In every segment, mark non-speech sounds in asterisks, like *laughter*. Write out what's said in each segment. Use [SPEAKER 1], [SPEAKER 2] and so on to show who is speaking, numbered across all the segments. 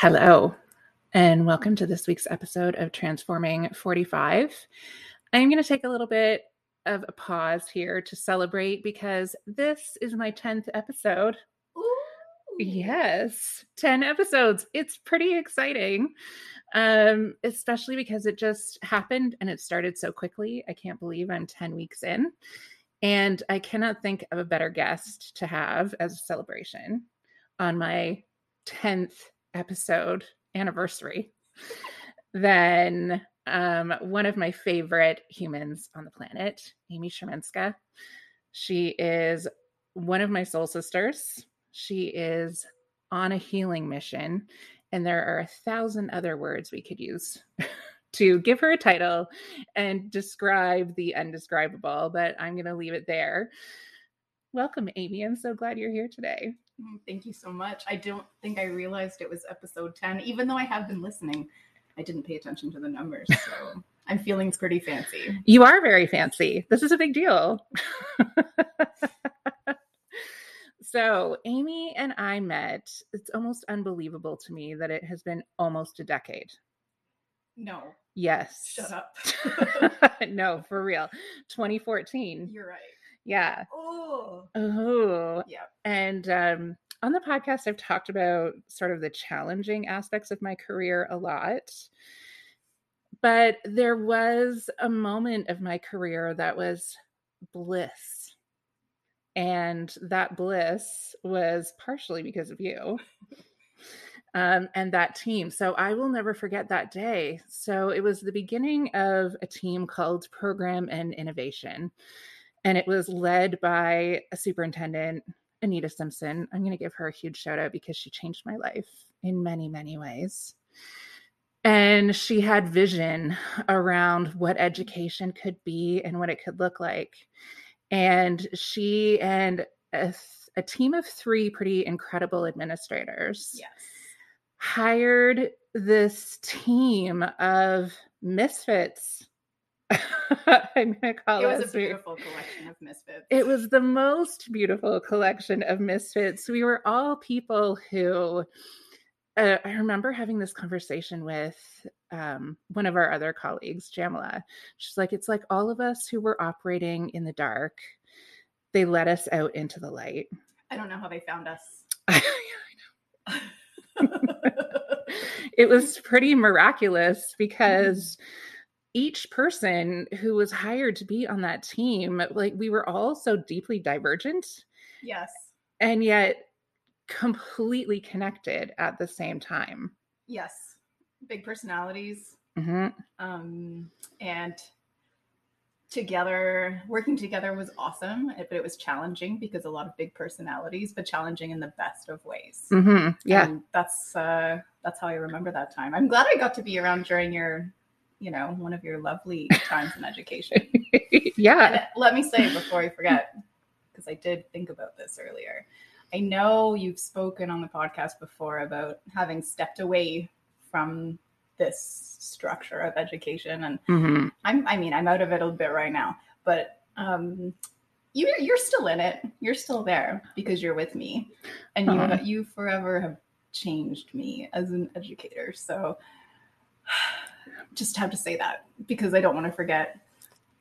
[SPEAKER 1] Hello, and welcome to this week's episode of Transforming 45. I'm going to take a little bit of a pause here to celebrate because this is my 10th episode.
[SPEAKER 2] Ooh.
[SPEAKER 1] Yes, 10 episodes. It's pretty exciting. Um, especially because it just happened and it started so quickly. I can't believe I'm 10 weeks in. And I cannot think of a better guest to have as a celebration on my 10th episode anniversary than um, one of my favorite humans on the planet, Amy Szmerminska. She is one of my soul sisters. She is on a healing mission, and there are a thousand other words we could use *laughs* to give her a title and describe the undescribable, but I'm going to leave it there. Welcome, Amy. I'm so glad you're here today.
[SPEAKER 2] Mm, Thank you so much. I don't think I realized it was episode 10, even though I have been listening. I didn't pay attention to the numbers, so *laughs* I'm feeling pretty fancy.
[SPEAKER 1] You are very fancy. This is a big deal. *laughs* so, Amy and I met. It's almost unbelievable to me that it has been almost a decade.
[SPEAKER 2] No,
[SPEAKER 1] Yes.
[SPEAKER 2] shut up. *laughs*
[SPEAKER 1] no, for real. 2014.
[SPEAKER 2] You're right.
[SPEAKER 1] Yeah.
[SPEAKER 2] Oh,
[SPEAKER 1] Oh.
[SPEAKER 2] yeah.
[SPEAKER 1] And um, on the podcast, I've talked about sort of the challenging aspects of my career a lot. But there was a moment of my career that was bliss. And that bliss was partially because of you um, and that team. So I will never forget that day. So it was the beginning of a team called Program and Innovation. And it was led by a superintendent, Anita Simpson. I'm going to give her a huge shout out because she changed my life in many, many ways. And she had vision around what education could be and what it could look like. And she and a, a team of three pretty incredible administrators
[SPEAKER 2] Yes.
[SPEAKER 1] hired this team of misfits. *laughs* I'm to call
[SPEAKER 2] It was a beautiful collection of misfits.
[SPEAKER 1] it was the most beautiful collection of misfits. We were all people who uh, I remember having this conversation with um, one of our other colleagues, Jamila. She's like, it's like all of us who were operating in the dark, they let us out into the light.
[SPEAKER 2] I don't know how they found us. *laughs* *laughs*
[SPEAKER 1] it was pretty miraculous because each person who was hired to be on that team, like we were all so deeply divergent
[SPEAKER 2] yes.
[SPEAKER 1] and yet completely connected at the same time.
[SPEAKER 2] Yes. Big personalities.
[SPEAKER 1] Mhm.
[SPEAKER 2] Um, and together, working together was awesome, but it was challenging because a lot of big personalities, but challenging in the best of ways.
[SPEAKER 1] Mhm. Yeah.
[SPEAKER 2] And that's uh that's how I remember that time. I'm glad I got to be around during your, you know, one of your lovely times in education. *laughs*
[SPEAKER 1] yeah.
[SPEAKER 2] And let me say before I forget, because I did think about this earlier. I know you've spoken on the podcast before about having stepped away from this structure of education and
[SPEAKER 1] Mhm.
[SPEAKER 2] I'm I mean, I'm out of it a bit right now, but um you you're still in it. You're still there because you're with me. And you
[SPEAKER 1] Aw.
[SPEAKER 2] you forever have changed me as an educator. So just have to say that because I don't want to forget.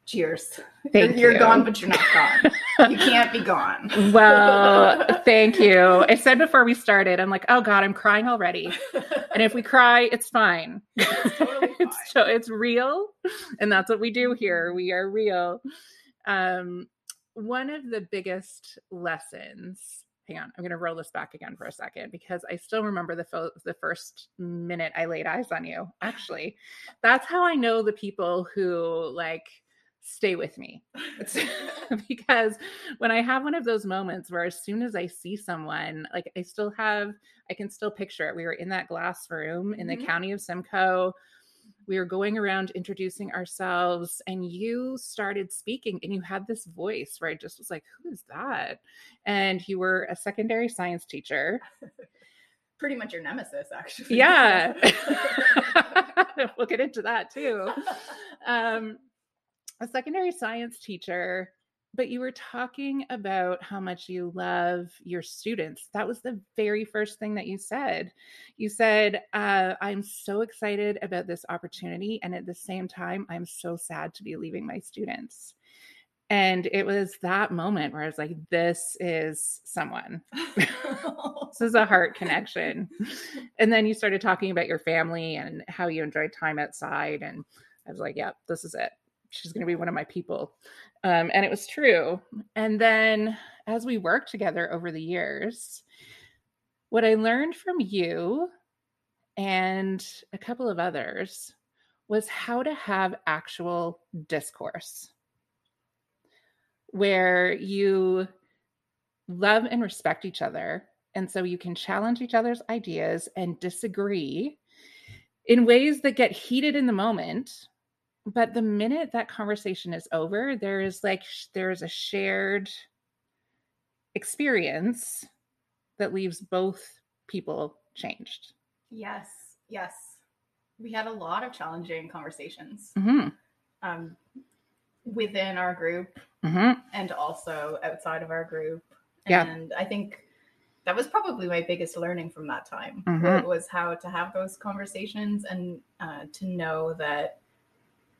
[SPEAKER 2] Cheers.
[SPEAKER 1] Thank
[SPEAKER 2] you're
[SPEAKER 1] you.
[SPEAKER 2] gone, but you're not gone. you *laughs* can't be gone.
[SPEAKER 1] Well, *laughs* thank you. I said before we started, I'm like, oh God, I'm crying already. And if we cry, it's fine. *laughs*
[SPEAKER 2] It's totally
[SPEAKER 1] it's
[SPEAKER 2] fine.
[SPEAKER 1] so it's real, and that's what we do here. We are real. Um, one of the biggest lessons. Hang on, I'm going to roll this back again for a second because I still remember the fo- the first minute I laid eyes on you. Actually, that's how I know the people who like stay with me. *laughs* Because when I have one of those moments where as soon as I see someone, like I still have, I can still picture it. We were in that glass room in the
[SPEAKER 2] Mhm.
[SPEAKER 1] county of Simcoe. We were going around introducing ourselves, and you started speaking, and you had this voice where I just was like, Who is that? And you were a secondary science teacher. *laughs*
[SPEAKER 2] Pretty much your nemesis, actually.
[SPEAKER 1] Yeah. *laughs* *laughs* we'll get into that too. um, a secondary science teacher but you were talking about how much you love your students. That was the very first thing that you said. You said, uh, I'm so excited about this opportunity. And at the same time, I'm so sad to be leaving my students. And it was that moment where I was like, this is someone. *laughs* this is a heart connection. *laughs* And then you started talking about your family and how you enjoyed time outside. And I was like, yep, yeah, this is it she's going to be one of my people. Um, and it was true. And then as we worked together over the years, what I learned from you and a couple of others was how to have actual discourse where you love and respect each other. And so you can challenge each other's ideas and disagree in ways that get heated in the moment but the minute that conversation is over there is like there's a shared experience that leaves both people changed
[SPEAKER 2] yes yes we had a lot of challenging conversations
[SPEAKER 1] mm-hmm.
[SPEAKER 2] um, within our group
[SPEAKER 1] mm-hmm.
[SPEAKER 2] and also outside of our group
[SPEAKER 1] yeah.
[SPEAKER 2] and i think that was probably my biggest learning from that time
[SPEAKER 1] mm-hmm.
[SPEAKER 2] was how to have those conversations and uh, to know that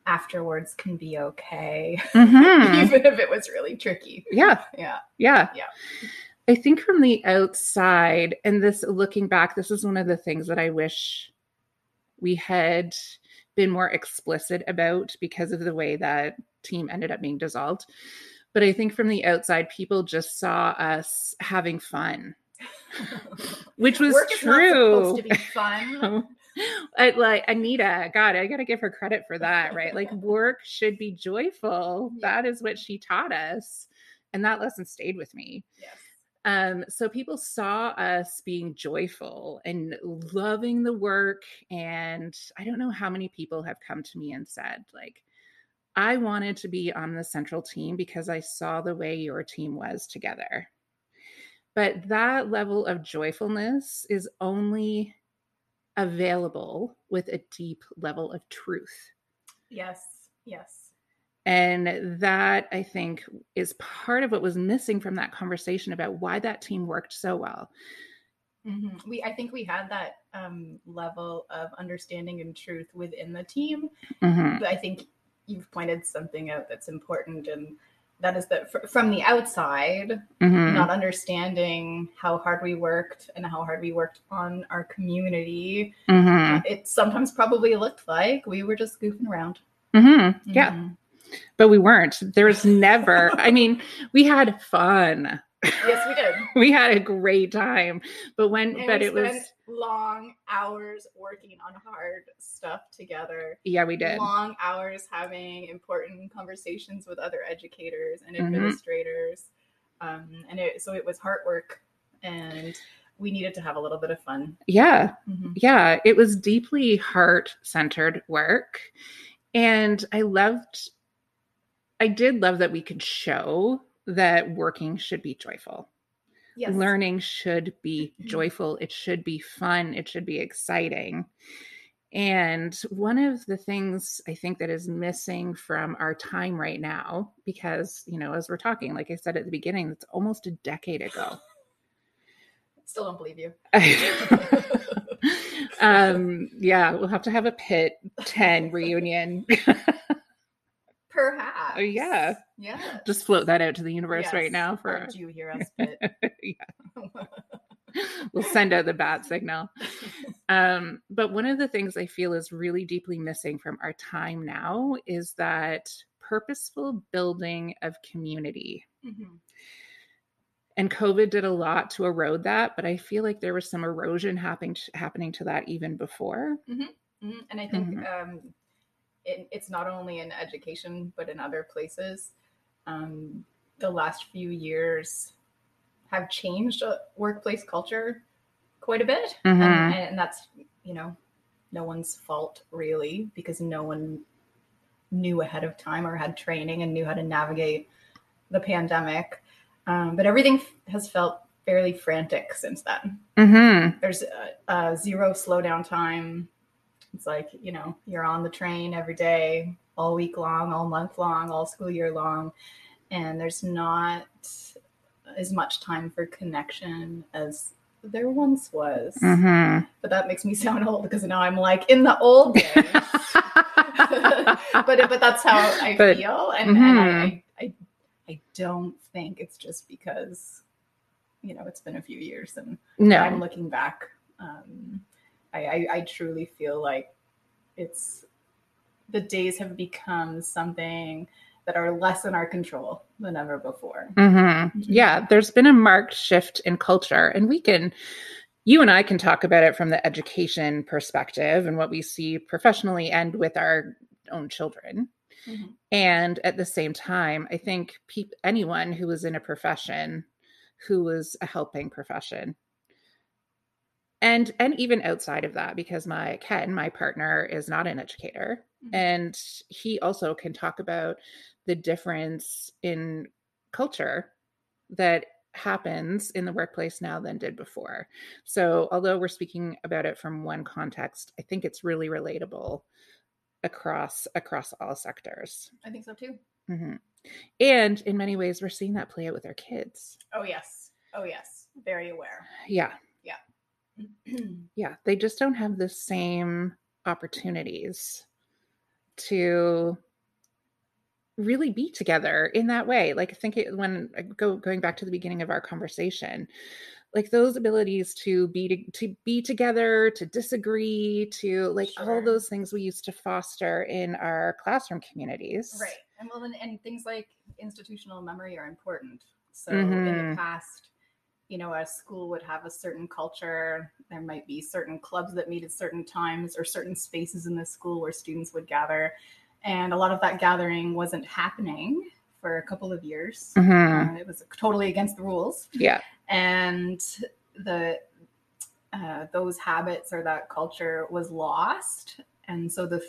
[SPEAKER 2] afterwards can be okay, *laughs*
[SPEAKER 1] mm-hmm.
[SPEAKER 2] even if it was really tricky.
[SPEAKER 1] Yeah.
[SPEAKER 2] Yeah.
[SPEAKER 1] Yeah.
[SPEAKER 2] Yeah.
[SPEAKER 1] I think from the outside, and this looking back, this is one of the things that I wish we had been more explicit about because of the way that team ended up being dissolved. But I think from the outside, people just saw us having fun, *laughs* which was
[SPEAKER 2] Work
[SPEAKER 1] true.
[SPEAKER 2] supposed to be fun. *laughs* *laughs*
[SPEAKER 1] I, like Anita, God, I gotta give her credit for that, right? Like *laughs* work should be joyful.
[SPEAKER 2] Yeah.
[SPEAKER 1] That is what she taught us. And that lesson stayed with me.
[SPEAKER 2] Yes.
[SPEAKER 1] Um, so people saw us being joyful and loving the work. And I don't know how many people have come to me and said, like, I wanted to be on the central team because I saw the way your team was together. But that level of joyfulness is only available with a deep level of truth.
[SPEAKER 2] Yes. Yes.
[SPEAKER 1] And that I think is part of what was missing from that conversation about why that team worked so well.
[SPEAKER 2] Mm-hmm. We, I think we had that um, level of understanding and truth within the team.
[SPEAKER 1] Mm-hmm.
[SPEAKER 2] But I think you've pointed something out that's important, and that is that fr- from the outside,
[SPEAKER 1] Mm-hmm.
[SPEAKER 2] not understanding how hard we worked and how hard we worked on our community,
[SPEAKER 1] Mm-hmm.
[SPEAKER 2] it sometimes probably looked like we were just goofing around.
[SPEAKER 1] Mm-hmm. Yeah,
[SPEAKER 2] Mhm.
[SPEAKER 1] but we weren't. There was never, I mean, we had fun.
[SPEAKER 2] Yes, we did. *laughs*
[SPEAKER 1] We had a great time. But when,
[SPEAKER 2] And
[SPEAKER 1] but it was,
[SPEAKER 2] long hours working on hard stuff together.
[SPEAKER 1] yeah, we did.
[SPEAKER 2] Long hours having important conversations with other educators and
[SPEAKER 1] Mhm.
[SPEAKER 2] administrators. Um, and it, so it was hard work, and we needed to have a little bit of fun.
[SPEAKER 1] Yeah.
[SPEAKER 2] Mhm.
[SPEAKER 1] Yeah. It was deeply heart centered work. And I loved, I did love that we could show that working should be joyful.
[SPEAKER 2] Yes.
[SPEAKER 1] Learning should be joyful. It should be fun. It should be exciting. And one of the things I think that is missing from our time right now, because, you know, as we're talking, like I said at the beginning, it's almost a decade ago. *laughs*
[SPEAKER 2] Still don't believe you. *laughs*
[SPEAKER 1] um, yeah, we'll have to have a pit 10 reunion. *laughs*
[SPEAKER 2] Perhaps.
[SPEAKER 1] Oh, yeah.
[SPEAKER 2] Yeah.
[SPEAKER 1] Just float that out to the universe
[SPEAKER 2] Yes.
[SPEAKER 1] right now for
[SPEAKER 2] Did you hear us? But *laughs*
[SPEAKER 1] we'll send out the bat signal. *laughs* Um, but one of the things I feel is really deeply missing from our time now is that purposeful building of community.
[SPEAKER 2] Mhm.
[SPEAKER 1] And COVID did a lot to erode that, but I feel like there was some erosion happening happening to that even before.
[SPEAKER 2] Mhm. And I think
[SPEAKER 1] Mhm.
[SPEAKER 2] um, it, it's not only in education, but in other places. Um, the last few years have changed uh, workplace culture quite a bit.
[SPEAKER 1] Mhm.
[SPEAKER 2] And, and that's, you know, no one's fault really, because no one knew ahead of time or had training and knew how to navigate the pandemic. Um, but everything f- has felt fairly frantic since then
[SPEAKER 1] Mm-hmm.
[SPEAKER 2] there's a, a zero slowdown time. It's like, you know, you're on the train every day, all week long, all month long, all school year long. and there's not as much time for connection as there once was.
[SPEAKER 1] Mhm.
[SPEAKER 2] But that makes me sound old because now I'm like in the old days. *laughs* but but that's how I
[SPEAKER 1] But-
[SPEAKER 2] feel, and, and I,
[SPEAKER 1] Mhm.
[SPEAKER 2] I I I don't think it's just because you know it's been a few years and I'm looking back. Um, I, I I truly feel like it's the days have become something that are less in our control than ever before.
[SPEAKER 1] hmm Yeah, there's been a marked shift in culture, and we can, you and I can talk about it from the education perspective and what we see professionally and with our own children.
[SPEAKER 2] Mhm.
[SPEAKER 1] And at the same time, I think peop- anyone who was in a profession who was a helping profession, and and even outside of that, because my Ken, my partner, is not an educator,
[SPEAKER 2] Mhm.
[SPEAKER 1] and he also can talk about the difference in culture that happens in the workplace now than did before. So, although we're speaking about it from one context, I think it's really relatable across across all sectors.
[SPEAKER 2] I think so too.
[SPEAKER 1] hmm And in many ways, we're seeing that play out with our kids.
[SPEAKER 2] Oh yes. Oh yes. Very aware.
[SPEAKER 1] Yeah, *clears throat* yeah, they just don't have the same opportunities to really be together in that way. Like think it, when I go going back to the beginning of our conversation, like those abilities to be to, to be together, to disagree, to like all those things we used to foster in our classroom communities.
[SPEAKER 2] Right. And well, and, and things like institutional memory are important. So in
[SPEAKER 1] Mhm.
[SPEAKER 2] the past, you know, a school would have a certain culture. There might be certain clubs that meet at certain times or certain spaces in the school where students would gather. And a lot of that gathering wasn't happening for a couple of years.
[SPEAKER 1] Mhm.
[SPEAKER 2] Uh, it was totally against the rules.
[SPEAKER 1] Yeah.
[SPEAKER 2] and the uh, those habits or that culture was lost and so the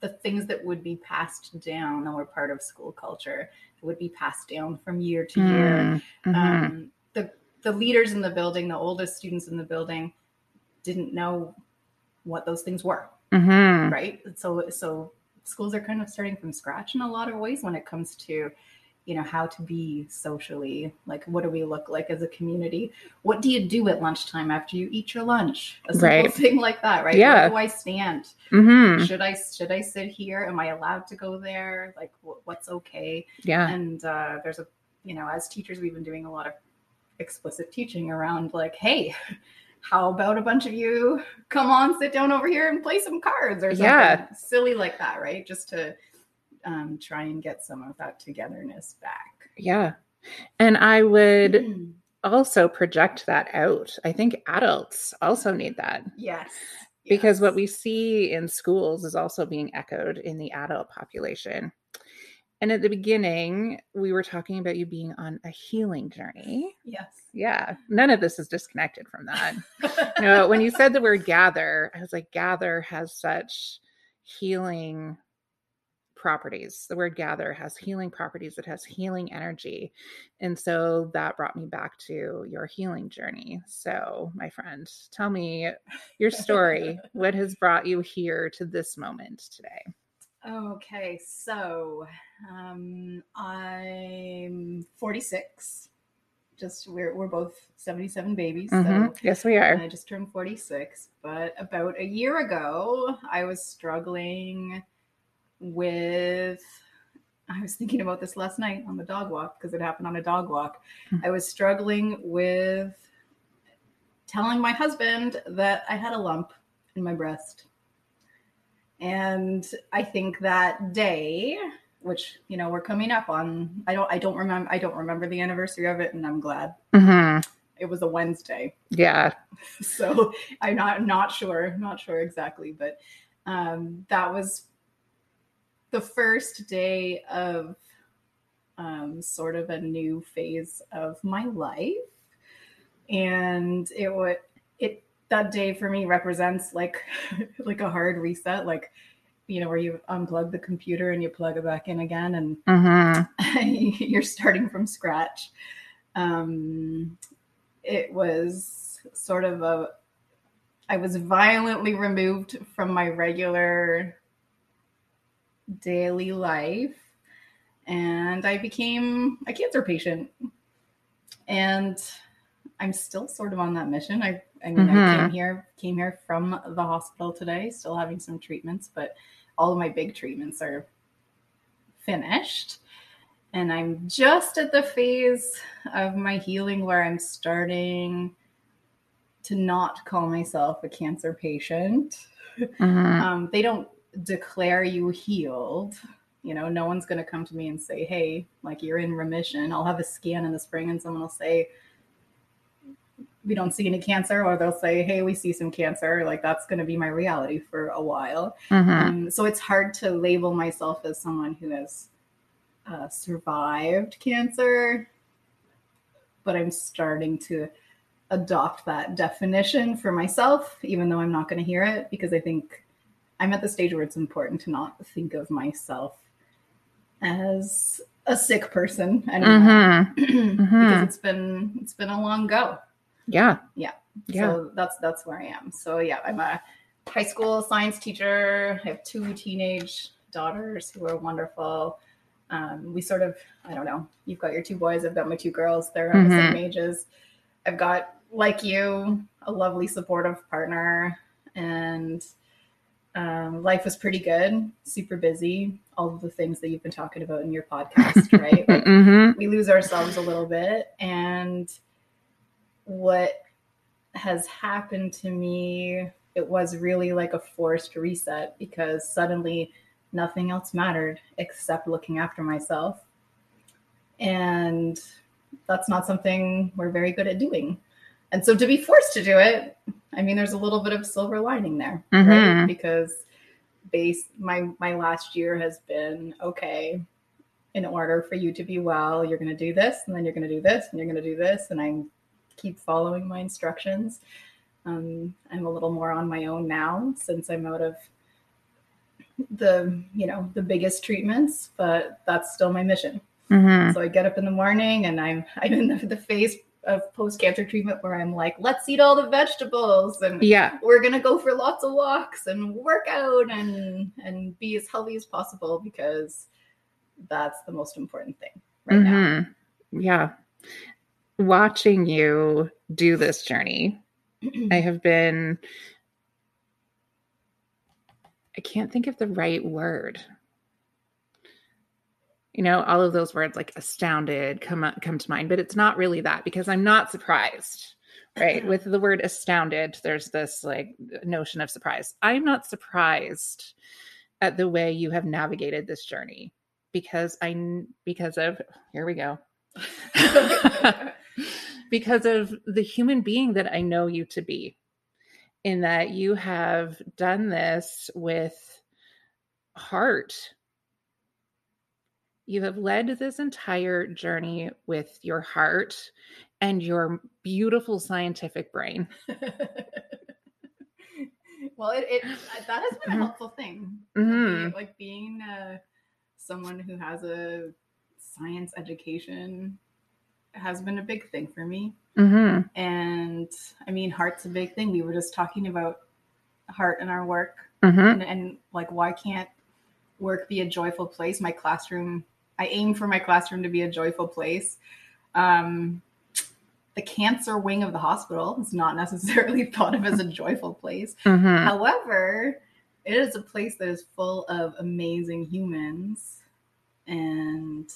[SPEAKER 2] the things that would be passed down that were part of school culture would be passed down from year to year
[SPEAKER 1] Mm, mhm.
[SPEAKER 2] um, the leaders in the building the oldest students in the building didn't know what those things were
[SPEAKER 1] Mhm.
[SPEAKER 2] right so so schools are kind of starting from scratch in a lot of ways when it comes to you know how to be socially like what do we look like as a community what do you do at lunchtime after you eat your lunch a simple
[SPEAKER 1] Right. *laughs*
[SPEAKER 2] thing like that right
[SPEAKER 1] Yeah.
[SPEAKER 2] where do i stand
[SPEAKER 1] Mhm.
[SPEAKER 2] should i should i sit here am i allowed to go there like wh- what's okay
[SPEAKER 1] Yeah.
[SPEAKER 2] and uh, there's a you know as teachers we've been doing a lot of explicit teaching around like hey *laughs* how about a bunch of you come on sit down over here and play some cards or something
[SPEAKER 1] Yeah.
[SPEAKER 2] silly like that right just to um, try and get some of that togetherness back
[SPEAKER 1] Yeah. And I would also project that out. I think adults also need that
[SPEAKER 2] yes
[SPEAKER 1] because what we see in schools is also being echoed in the adult population. And at the beginning, we were talking about you being on a healing journey.
[SPEAKER 2] yes
[SPEAKER 1] Yeah. None of this is disconnected from that. *laughs* you know, when you said the word gather, I was like, gather has such healing properties. The word gather has healing properties, it has healing energy. And so that brought me back to your healing journey. So, my friend, tell me your story. *laughs* what has brought you here to this moment today?
[SPEAKER 2] Okay so um, i'm 46 just we're, we're both 77 babies so
[SPEAKER 1] Mhm. Yes, we are.
[SPEAKER 2] I just turned 46, but about a year ago, I was struggling with. I was thinking about this last night on the dog walk because it happened on a dog walk.
[SPEAKER 1] Mhm.
[SPEAKER 2] I was struggling with telling my husband that I had a lump in my breast. And I think that day, which you know we're coming up on, I don't, I don't remember, I don't remember the anniversary of it, and I'm glad.
[SPEAKER 1] Hmm
[SPEAKER 2] it was a Wednesday.
[SPEAKER 1] Yeah. *laughs*
[SPEAKER 2] so I'm not not sure, not sure exactly, but um, that was the first day of um, sort of a new phase of my life, and it would it that day for me represents like *laughs* like a hard reset, like you know where you unplug the computer and you plug it back in again, and
[SPEAKER 1] hmm *laughs*
[SPEAKER 2] you're starting from scratch. Um, it was sort of a, I was violently removed from my regular daily life. and I became a cancer patient. And I'm still sort of on that mission. I, I mean, I
[SPEAKER 1] Mhm.
[SPEAKER 2] came here, came here from the hospital today, still having some treatments, but all of my big treatments are finished. And I'm just at the phase of my healing where I'm starting to not call myself a cancer patient.
[SPEAKER 1] Mhm.
[SPEAKER 2] Um, they don't declare you healed. You know, no one's going to come to me and say, hey, like you're in remission. I'll have a scan in the spring and someone will say, we don't see any cancer, or they'll say, hey, we see some cancer. Like that's going to be my reality for a while.
[SPEAKER 1] Mhm.
[SPEAKER 2] Um, so it's hard to label myself as someone who has uh, survived cancer, but I'm starting to adopt that definition for myself, even though I'm not going to hear it, because I think I'm at the stage where it's important to not think of myself as a sick person anymore.
[SPEAKER 1] Mhm. *clears throat*
[SPEAKER 2] because
[SPEAKER 1] Mhm.
[SPEAKER 2] it's been it's been a long go.
[SPEAKER 1] Yeah.
[SPEAKER 2] Yeah.
[SPEAKER 1] Yeah.
[SPEAKER 2] So that's that's where I am. So yeah, I'm a high school science teacher. I have two teenage daughters who are wonderful. Um, we sort of, I don't know. You've got your two boys. I've got my two girls. They're around the same ages. I've got, like you, a lovely supportive partner, and um, life was pretty good. Super busy. All of the things that you've been talking about in your podcast, right? *laughs* Like,
[SPEAKER 1] Mhm.
[SPEAKER 2] we lose ourselves a little bit and what has happened to me it was really like a forced reset because suddenly nothing else mattered except looking after myself. And that's not something we're very good at doing. And so to be forced to do it i mean there's a little bit of silver lining there right?
[SPEAKER 1] Mhm.
[SPEAKER 2] because base my my last year has been okay in order for you to be well you're going to do this and then you're going to do this and you're going to do this and i keep following my instructions um, i'm a little more on my own now since i'm out of the you know the biggest treatments but that's still my mission
[SPEAKER 1] Mhm.
[SPEAKER 2] so i get up in the morning and i'm *laughs* i'm in the, the phase of post-cancer treatment where i'm like let's eat all the vegetables and
[SPEAKER 1] Yeah.
[SPEAKER 2] we're gonna go for lots of walks and work out and and be as healthy as possible because that's the most important thing right now.
[SPEAKER 1] Mhm. Yeah. Watching you do this journey, I *clears throat* have been I can't think of the right word. You know, all of those words like astounded come up, come to mind, but it's not really that because I'm not surprised. Right? With the word astounded, there's this like notion of surprise. I'm not surprised at the way you have navigated this journey because I because of here we go. *laughs* *laughs* because of the human being that I know you to be, in that you have done this with heart. You have led this entire journey with your heart and your beautiful scientific brain. *laughs*
[SPEAKER 2] well, it, it that has been a
[SPEAKER 1] Mhm.
[SPEAKER 2] helpful thing.
[SPEAKER 1] Mhm.
[SPEAKER 2] Like, like being uh, someone who has a science education has been a big thing for me.
[SPEAKER 1] Mm-hmm.
[SPEAKER 2] And I mean, heart's a big thing. We were just talking about heart in our work
[SPEAKER 1] Mm-hmm.
[SPEAKER 2] and, and like why can't work be a joyful place my classroom i aim for my classroom to be a joyful place um, the cancer wing of the hospital is not *laughs* necessarily thought of as a joyful place
[SPEAKER 1] Mm-hmm.
[SPEAKER 2] however it is a place that is full of amazing humans and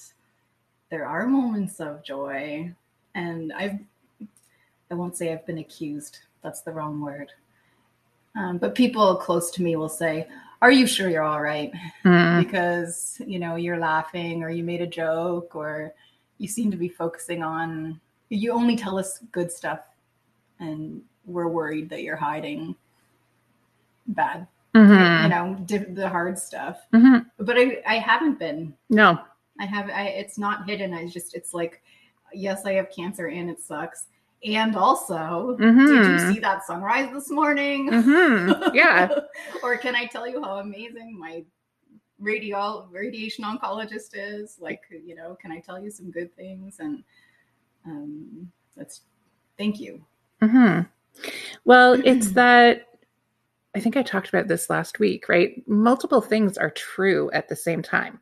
[SPEAKER 2] there are moments of joy and i've i won't say i've been accused that's the wrong word um, but people close to me will say are you sure you're all right
[SPEAKER 1] Mm-hmm. *laughs*
[SPEAKER 2] because you know you're laughing or you made a joke or you seem to be focusing on you only tell us good stuff and we're worried that you're hiding bad you
[SPEAKER 1] Mm-hmm.
[SPEAKER 2] know the hard stuff
[SPEAKER 1] Mm-hmm.
[SPEAKER 2] but i i haven't been
[SPEAKER 1] No.
[SPEAKER 2] I have i it's not hidden i just it's like yes i have cancer and it sucks and also did you
[SPEAKER 1] Mhm.
[SPEAKER 2] see that sunrise this morning
[SPEAKER 1] Mm-hmm. Yeah. *laughs*
[SPEAKER 2] or can I tell you how amazing my radio radiation oncologist is? Like, you know, can I tell you some good things? And um, that's thank you.
[SPEAKER 1] hmm Well, *clears throat* it's that I think I talked about this last week, right? Multiple things are true at the same time.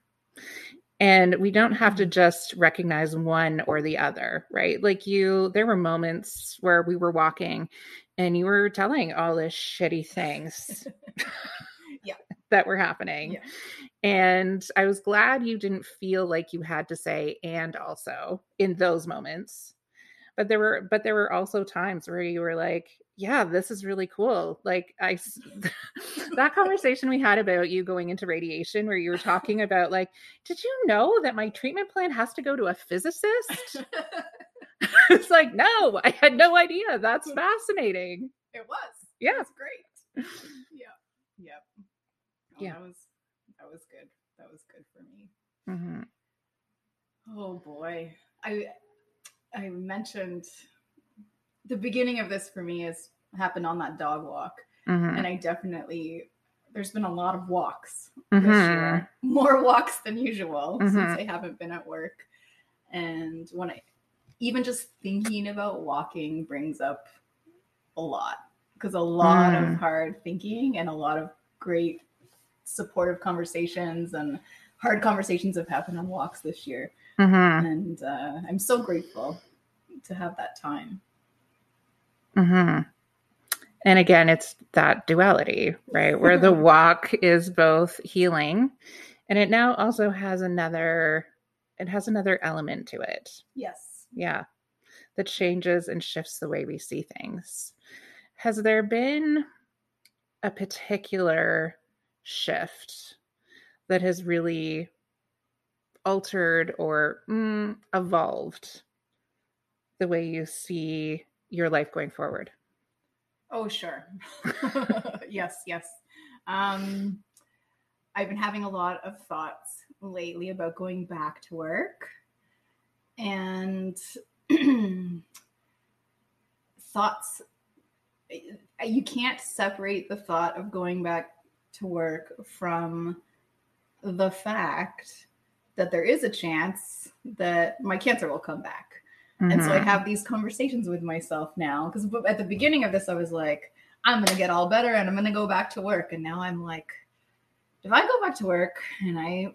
[SPEAKER 1] And we don't have to mm-hmm. just recognize one or the other, right? Like you, there were moments where we were walking and you were telling all the shitty things *laughs*
[SPEAKER 2] Yeah. *laughs*
[SPEAKER 1] that were happening.
[SPEAKER 2] Yeah.
[SPEAKER 1] And I was glad you didn't feel like you had to say and also in those moments. But there were but there were also times where you were like, yeah, this is really cool. Like I *laughs* that conversation we had about you going into radiation where you were talking about like, did you know that my treatment plan has to go to a physicist? *laughs* *laughs* it's like, no, I had no idea. That's fascinating.
[SPEAKER 2] it was.
[SPEAKER 1] Yeah.
[SPEAKER 2] It was great. Yeah. Yep. Oh,
[SPEAKER 1] Yeah.
[SPEAKER 2] That was that was good. That was good for me.
[SPEAKER 1] Mm-hmm.
[SPEAKER 2] Oh boy. I I mentioned the beginning of this for me has happened on that dog walk.
[SPEAKER 1] hmm
[SPEAKER 2] And I definitely there's been a lot of walks
[SPEAKER 1] hmm
[SPEAKER 2] this year. *laughs* More walks than usual
[SPEAKER 1] Mhm.
[SPEAKER 2] since I haven't been at work. And when I even just thinking about walking brings up a lot because a lot
[SPEAKER 1] Mm.
[SPEAKER 2] of hard thinking and a lot of great supportive conversations and hard conversations have happened on walks this year.
[SPEAKER 1] hmm
[SPEAKER 2] And uh, I'm so grateful to have that time.
[SPEAKER 1] Hmm And again, it's that duality, right? Where the walk is both healing and it now also has another it has another element to it.
[SPEAKER 2] Yes.
[SPEAKER 1] Yeah. That changes and shifts the way we see things. Has there been a particular shift that has really altered or mm, evolved the way you see your life going forward?
[SPEAKER 2] Oh, sure. *laughs* yes, yes. Um, I've been having a lot of thoughts lately about going back to work and *clears throat* thoughts. You can't separate the thought of going back to work from the fact that there is a chance that my cancer will come back. And so I
[SPEAKER 1] Mhm.
[SPEAKER 2] have these conversations with myself now because at the beginning of this, I was like, I'm going to get all better and I'm going to go back to work. And now I'm like, if I go back to work and I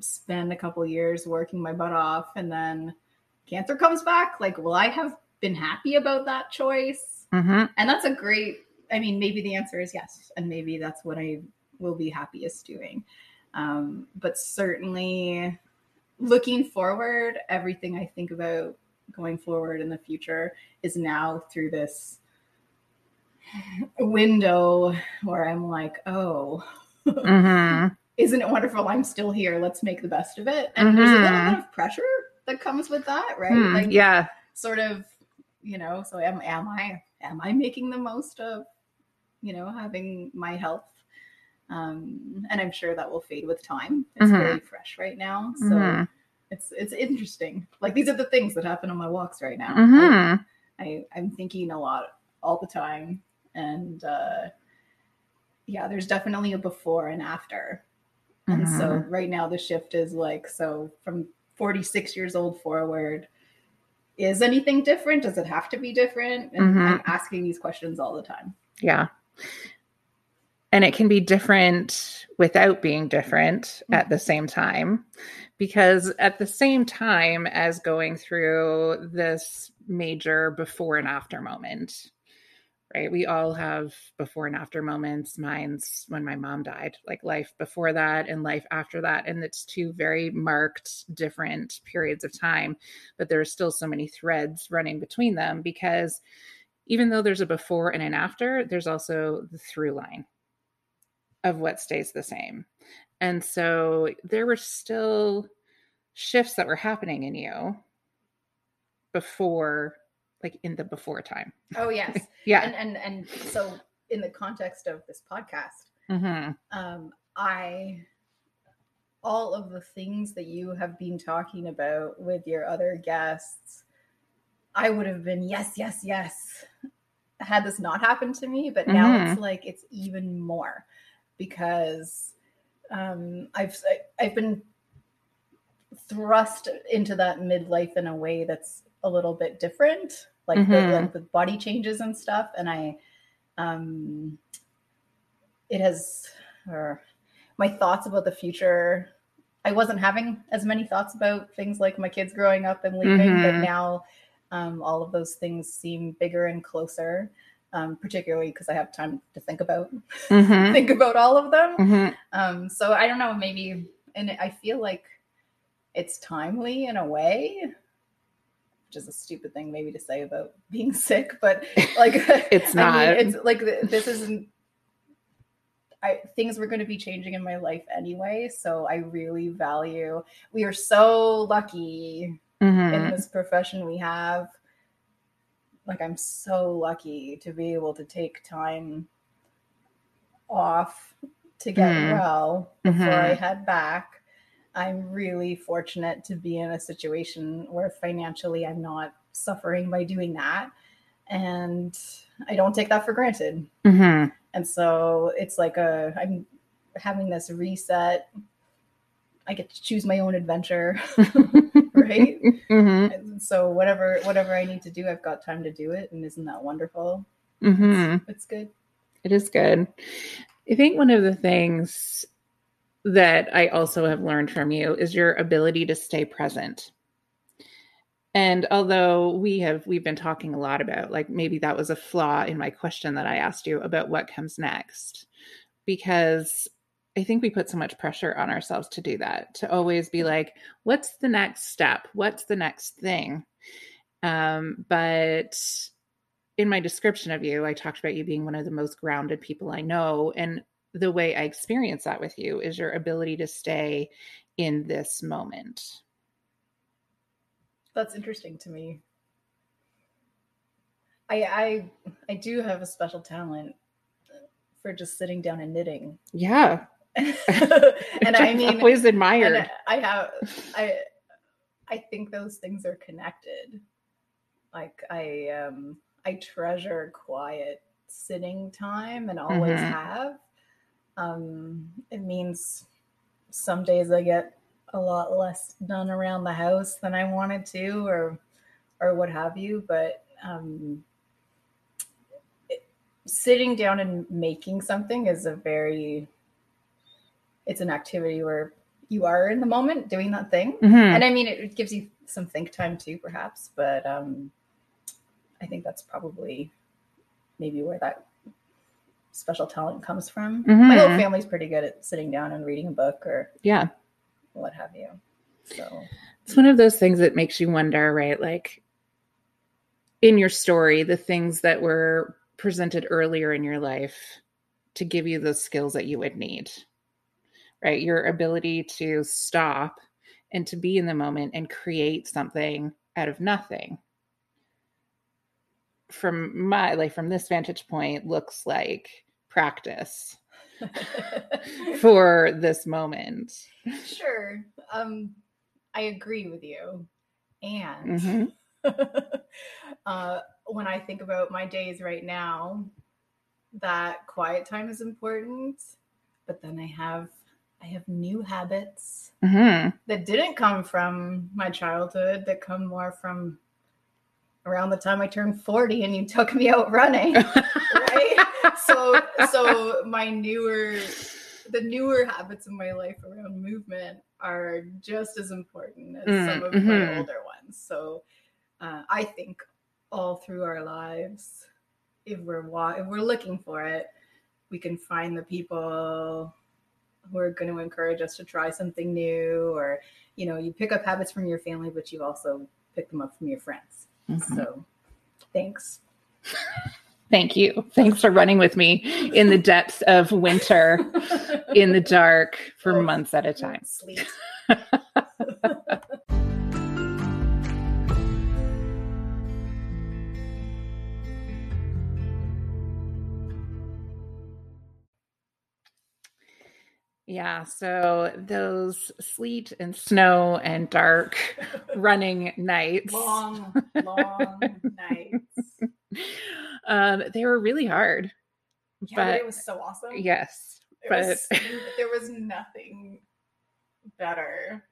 [SPEAKER 2] spend a couple years working my butt off and then cancer comes back, like, will I have been happy about that choice?
[SPEAKER 1] Mhm.
[SPEAKER 2] And that's a great, I mean, maybe the answer is yes. And maybe that's what I will be happiest doing. Um, but certainly looking forward, everything I think about going forward in the future is now through this window where I'm like, oh,
[SPEAKER 1] Mhm.
[SPEAKER 2] isn't it wonderful? I'm still here. Let's make the best of it. And there's a little
[SPEAKER 1] Mhm.
[SPEAKER 2] bit of pressure that comes with that, right?
[SPEAKER 1] Hmm,
[SPEAKER 2] Like,
[SPEAKER 1] yeah.
[SPEAKER 2] sort of, you know, so am am I am I making the most of, you know, having my health? Um, and I'm sure that will fade with time. It's
[SPEAKER 1] Mhm.
[SPEAKER 2] very fresh right now, so
[SPEAKER 1] Mhm.
[SPEAKER 2] It's it's interesting. Like these are the things that happen on my walks right now.
[SPEAKER 1] Mhm.
[SPEAKER 2] I, I'm thinking a lot all the time. And uh, yeah, there's definitely a before and after. And so
[SPEAKER 1] Mhm.
[SPEAKER 2] right now the shift is like, so from 46 years old forward, is anything different? Does it have to be different? And
[SPEAKER 1] Mhm.
[SPEAKER 2] I'm asking these questions all the time.
[SPEAKER 1] Yeah. And it can be different without being different at the same time. Because at the same time as going through this major before and after moment, right? We all have before and after moments. Mine's when my mom died, like life before that and life after that. And it's two very marked different periods of time, but there are still so many threads running between them because even though there's a before and an after, there's also the through line of what stays the same. And so there were still shifts that were happening in you before, like in the before time.
[SPEAKER 2] Oh, yes. *laughs*
[SPEAKER 1] Yeah.
[SPEAKER 2] and, and, and so in the context of this podcast,
[SPEAKER 1] hmm
[SPEAKER 2] um, I all of the things that you have been talking about with your other guests, I would have been yes, yes, yes. Had this not happened to me, but now it's like it's even more because um, I've I've been thrust into that midlife in a way that's a little bit different, like the,
[SPEAKER 1] Mhm.
[SPEAKER 2] like the body changes and stuff, and I um, it has or my thoughts about the future I wasn't having as many thoughts about things like my kids growing up and leaving, mm-hmm. but now um, all of those things seem bigger and closer. Um, particularly because I have time to think about mm-hmm. think about all of them. Mm-hmm. Um, so I don't know, maybe, and I feel like it's timely in a way, which is a stupid thing maybe to say about being *laughs* sick, but like *laughs*
[SPEAKER 1] it's not. *laughs* I
[SPEAKER 2] mean, it's like this isn't I things were going to be changing in my life anyway. So I really value. We are so lucky mm-hmm. in this profession we have. Like I'm so lucky to be able to take time off to get mm-hmm. well before mm-hmm. I head back. I'm really fortunate to be in a situation where financially I'm not suffering by doing that. And I don't take that for granted. Mm-hmm. And so it's like a I'm having this reset. I get to choose my own adventure, *laughs* right? *laughs* Mm-hmm. so whatever whatever I need to do, I've got time to do it, and isn't that wonderful? Mm-hmm. It's, it's good.
[SPEAKER 1] It is good. I think one of the things that I also have learned from you is your ability to stay present. And although we have we've been talking a lot about like maybe that was a flaw in my question that I asked you about what comes next because I think we put so much pressure on ourselves to do that to always be like what's the next step what's the next thing um but in my description of you I talked about you being one of the most grounded people I know and the way I experience that with you is your ability to stay in this moment
[SPEAKER 2] that's interesting to me. I I I do have a special talent for just sitting down and knitting.
[SPEAKER 1] Yeah. *laughs*
[SPEAKER 2] and I mean
[SPEAKER 1] always admired.
[SPEAKER 2] I have I I think those things are connected. Like I um I treasure quiet sitting time and always mm-hmm. have. Um it means some days I get a lot less done around the house than I wanted to, or or what have you. But um, it, sitting down and making something is a very it's an activity where you are in the moment doing that thing, mm-hmm. and I mean it, gives you some think time too, perhaps. But um, I think that's probably maybe where that special talent comes from. Mm-hmm. My whole family's pretty good at sitting down and reading a book or
[SPEAKER 1] yeah
[SPEAKER 2] what have you. So
[SPEAKER 1] it's one of those things that makes you wonder, right? Like in your story, the things that were presented earlier in your life to give you those skills that you would need, right? Your ability to stop and to be in the moment and create something out of nothing. From my like from this vantage point looks like practice *laughs* for this moment.
[SPEAKER 2] Sure. Um, I agree with you. And mm-hmm. *laughs* uh, when I think about my days right now, that quiet time is important. But then I have I have new habits mm-hmm. that didn't come from my childhood, that come more from around the time I turned 40 and you took me out running. right? *laughs* so so my newer the newer habits in my life around movement are just as important as mm, some of mm-hmm. my older ones. So uh, I think all through our lives, if we're wa- if we're looking for it, we can find the people who are going to encourage us to try something new, or you know, you pick up habits from your family, but you also pick them up from your friends. Mm-hmm. So, thanks.
[SPEAKER 1] Thank you. Thanks for running with me in the depths of winter, in the dark for months at a time. *laughs* Yeah, so those sleet and snow and dark *laughs* running nights.
[SPEAKER 2] Long, *laughs* long nights. *laughs*
[SPEAKER 1] Um, they were really hard.
[SPEAKER 2] Yeah, but, it was so awesome.
[SPEAKER 1] Yes.
[SPEAKER 2] It but was, there was nothing better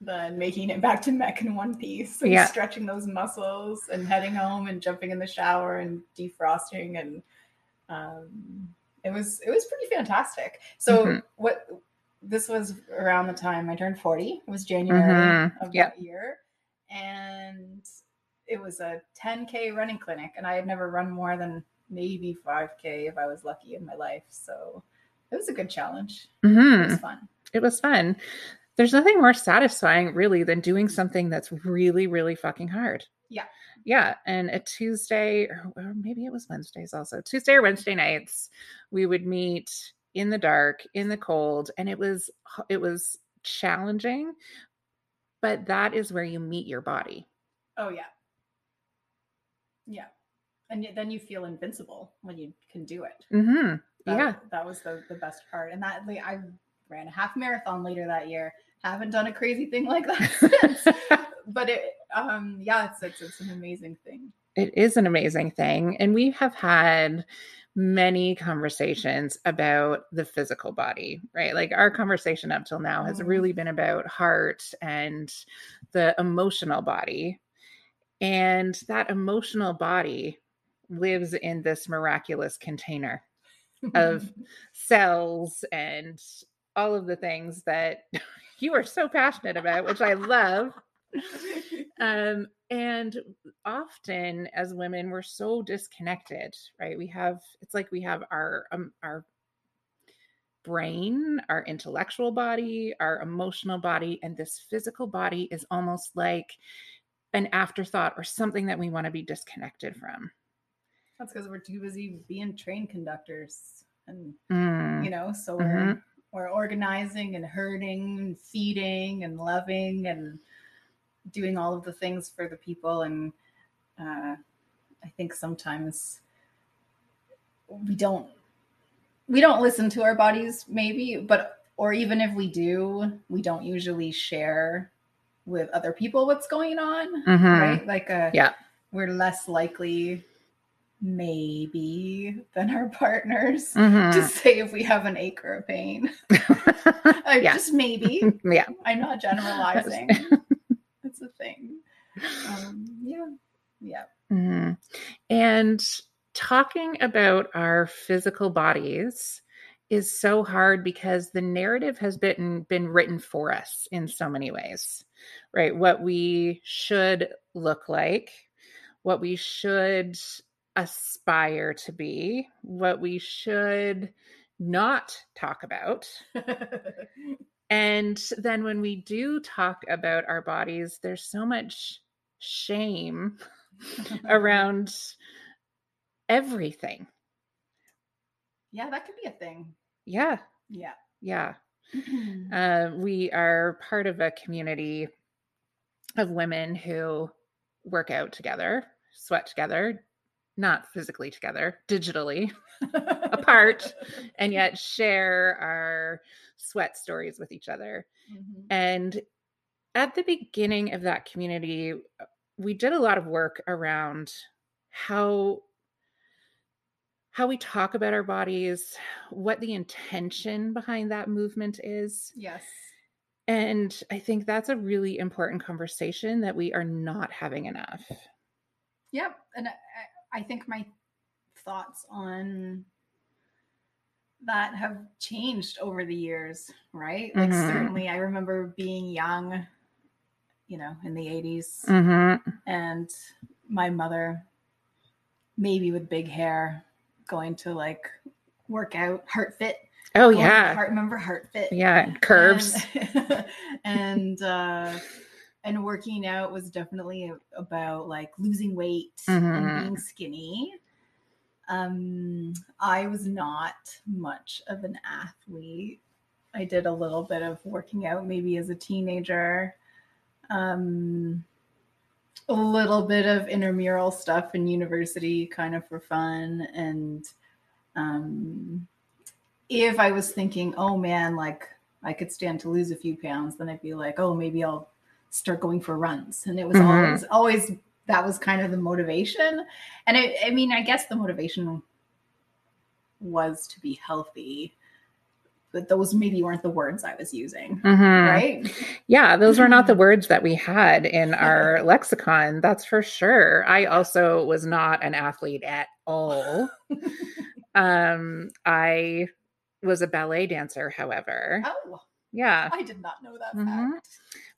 [SPEAKER 2] than making it back to mech in one piece and yeah. stretching those muscles and heading home and jumping in the shower and defrosting and um, it was it was pretty fantastic. So mm-hmm. what this was around the time I turned 40. It was January
[SPEAKER 1] Mhm.
[SPEAKER 2] of
[SPEAKER 1] Yep.
[SPEAKER 2] that year. And it was a 10K running clinic. And I had never run more than maybe 5K if I was lucky in my life. So it was a good challenge. It
[SPEAKER 1] Mhm.
[SPEAKER 2] was fun.
[SPEAKER 1] It was fun. There's nothing more satisfying, really, than doing something that's really, really fucking hard.
[SPEAKER 2] Yeah.
[SPEAKER 1] Yeah. And a Tuesday, or, or maybe it was Wednesdays also, Tuesday or Wednesday nights, we would meet in the dark, in the cold, and it was it was challenging, but that is where you meet your body.
[SPEAKER 2] Oh, yeah. Yeah. And then you feel invincible when you can do it.
[SPEAKER 1] Mm-hmm.
[SPEAKER 2] That,
[SPEAKER 1] Yeah.
[SPEAKER 2] that was the, the best part. And that like, I ran a half marathon later that year. Haven't done a crazy thing like that *laughs* but it, um, yeah, it's, it's it's an amazing thing.
[SPEAKER 1] it is an amazing thing. And we have had many conversations about the physical body, right? Like our conversation up till now has really been about heart and the emotional body. And that emotional body lives in this miraculous container of *laughs* cells and all of the things that *laughs* you are so passionate about, which I love. Um, and often as women, we're so disconnected, right? We have it's like we have our um, our brain, our intellectual body, our emotional body, and this physical body is almost like an afterthought or something that we want to be disconnected from.
[SPEAKER 2] That's because we're too busy being train conductors, and
[SPEAKER 1] Mm,
[SPEAKER 2] you know, so we're
[SPEAKER 1] Mhm.
[SPEAKER 2] We're organizing and herding, and feeding and loving and doing all of the things for the people. And uh, I think sometimes we don't we don't listen to our bodies, maybe, but or even if we do, we don't usually share with other people what's going on,
[SPEAKER 1] Mhm.
[SPEAKER 2] right? Like a,
[SPEAKER 1] Yeah.
[SPEAKER 2] we're less likely maybe than our *laughs* partners
[SPEAKER 1] Mhm.
[SPEAKER 2] to say if we have an ache or a pain. Like, *laughs*
[SPEAKER 1] yeah.
[SPEAKER 2] Just maybe. *laughs*
[SPEAKER 1] yeah.
[SPEAKER 2] I'm not generalizing. it's a thing. Um, yeah. Yeah.
[SPEAKER 1] Mhm. And talking about our physical bodies is so hard because the narrative has been been written for us in so many ways. Right? What we should look like, what we should aspire to be, what we should not talk about. *laughs* And then when we do talk about our bodies, there's so much shame *laughs* *laughs* around everything.
[SPEAKER 2] Yeah, that could be a thing.
[SPEAKER 1] Yeah,
[SPEAKER 2] Yeah.
[SPEAKER 1] yeah. *clears throat* Uh, we are part of a community of women who work out together, sweat together, not physically together, digitally, *laughs* apart. and yet share our sweat stories with each other.
[SPEAKER 2] Mhm.
[SPEAKER 1] And at the beginning of that community, uh, we did a lot of work around how how we talk about our bodies, what the intention behind that movement is.
[SPEAKER 2] Yes.
[SPEAKER 1] And I think that's a really important conversation that we are not having enough.
[SPEAKER 2] Yep. And I, I think my thoughts on that have changed over the years, right? Like,
[SPEAKER 1] Mhm.
[SPEAKER 2] certainly, I remember being young, you know, in the 80s,
[SPEAKER 1] Mm-hmm.
[SPEAKER 2] and my mother, maybe with big hair, going to like work out, Heart Fit.
[SPEAKER 1] Oh yeah.
[SPEAKER 2] Heart, remember Heart Fit?
[SPEAKER 1] Yeah. Curves.
[SPEAKER 2] and *laughs* and, uh and working out was definitely about like losing weight
[SPEAKER 1] Mhm.
[SPEAKER 2] and being skinny um i was not much of an athlete i did a little bit of working out maybe as a teenager um a little bit of intramural stuff in university kind of for fun and um if I was thinking, oh man, like I could stand to lose a few pounds, then I'd be like, oh, maybe I'll start going for runs. And it was
[SPEAKER 1] Mhm.
[SPEAKER 2] always, always that was kind of the motivation. And I, I mean, I guess the motivation was to be healthy, but those maybe weren't the words I was using,
[SPEAKER 1] Mhm.
[SPEAKER 2] right?
[SPEAKER 1] Yeah, those were not the *laughs* words that we had in our lexicon. That's for sure. I also was not an athlete at all. *laughs* um, I was a ballet dancer, however.
[SPEAKER 2] Oh,
[SPEAKER 1] Yeah.
[SPEAKER 2] I did not know that
[SPEAKER 1] Mhm.
[SPEAKER 2] fact.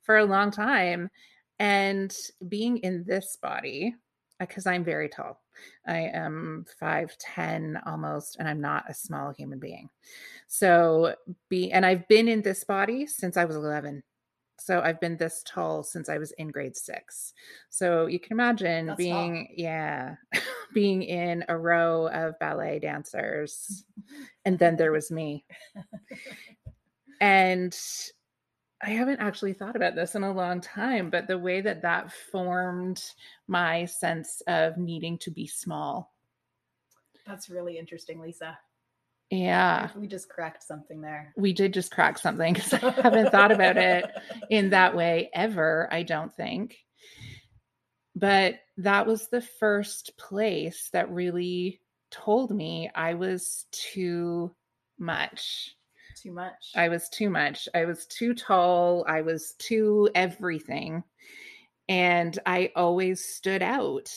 [SPEAKER 1] For a long time. And being in this body, uh, because I'm very tall. I am 5'10 almost, and I'm not a small human being. So be and I've been in this body since I was 11. So I've been this tall since I was in grade 6. So you can imagine
[SPEAKER 2] That's tall.
[SPEAKER 1] being yeah, *laughs* being in a row of ballet dancers *laughs* and then there was me. *laughs* And I haven't actually thought about this in a long time, but the way that that formed my sense of needing to be small.
[SPEAKER 2] That's really interesting, Lisa.
[SPEAKER 1] Yeah,
[SPEAKER 2] We just cracked something there.
[SPEAKER 1] we did just crack something because I haven't *laughs* thought about it in that way ever, I don't think. But that was the first place that really told me I was too much.
[SPEAKER 2] Too much.
[SPEAKER 1] I was too much. I was too tall. I was too everything. And I always stood out.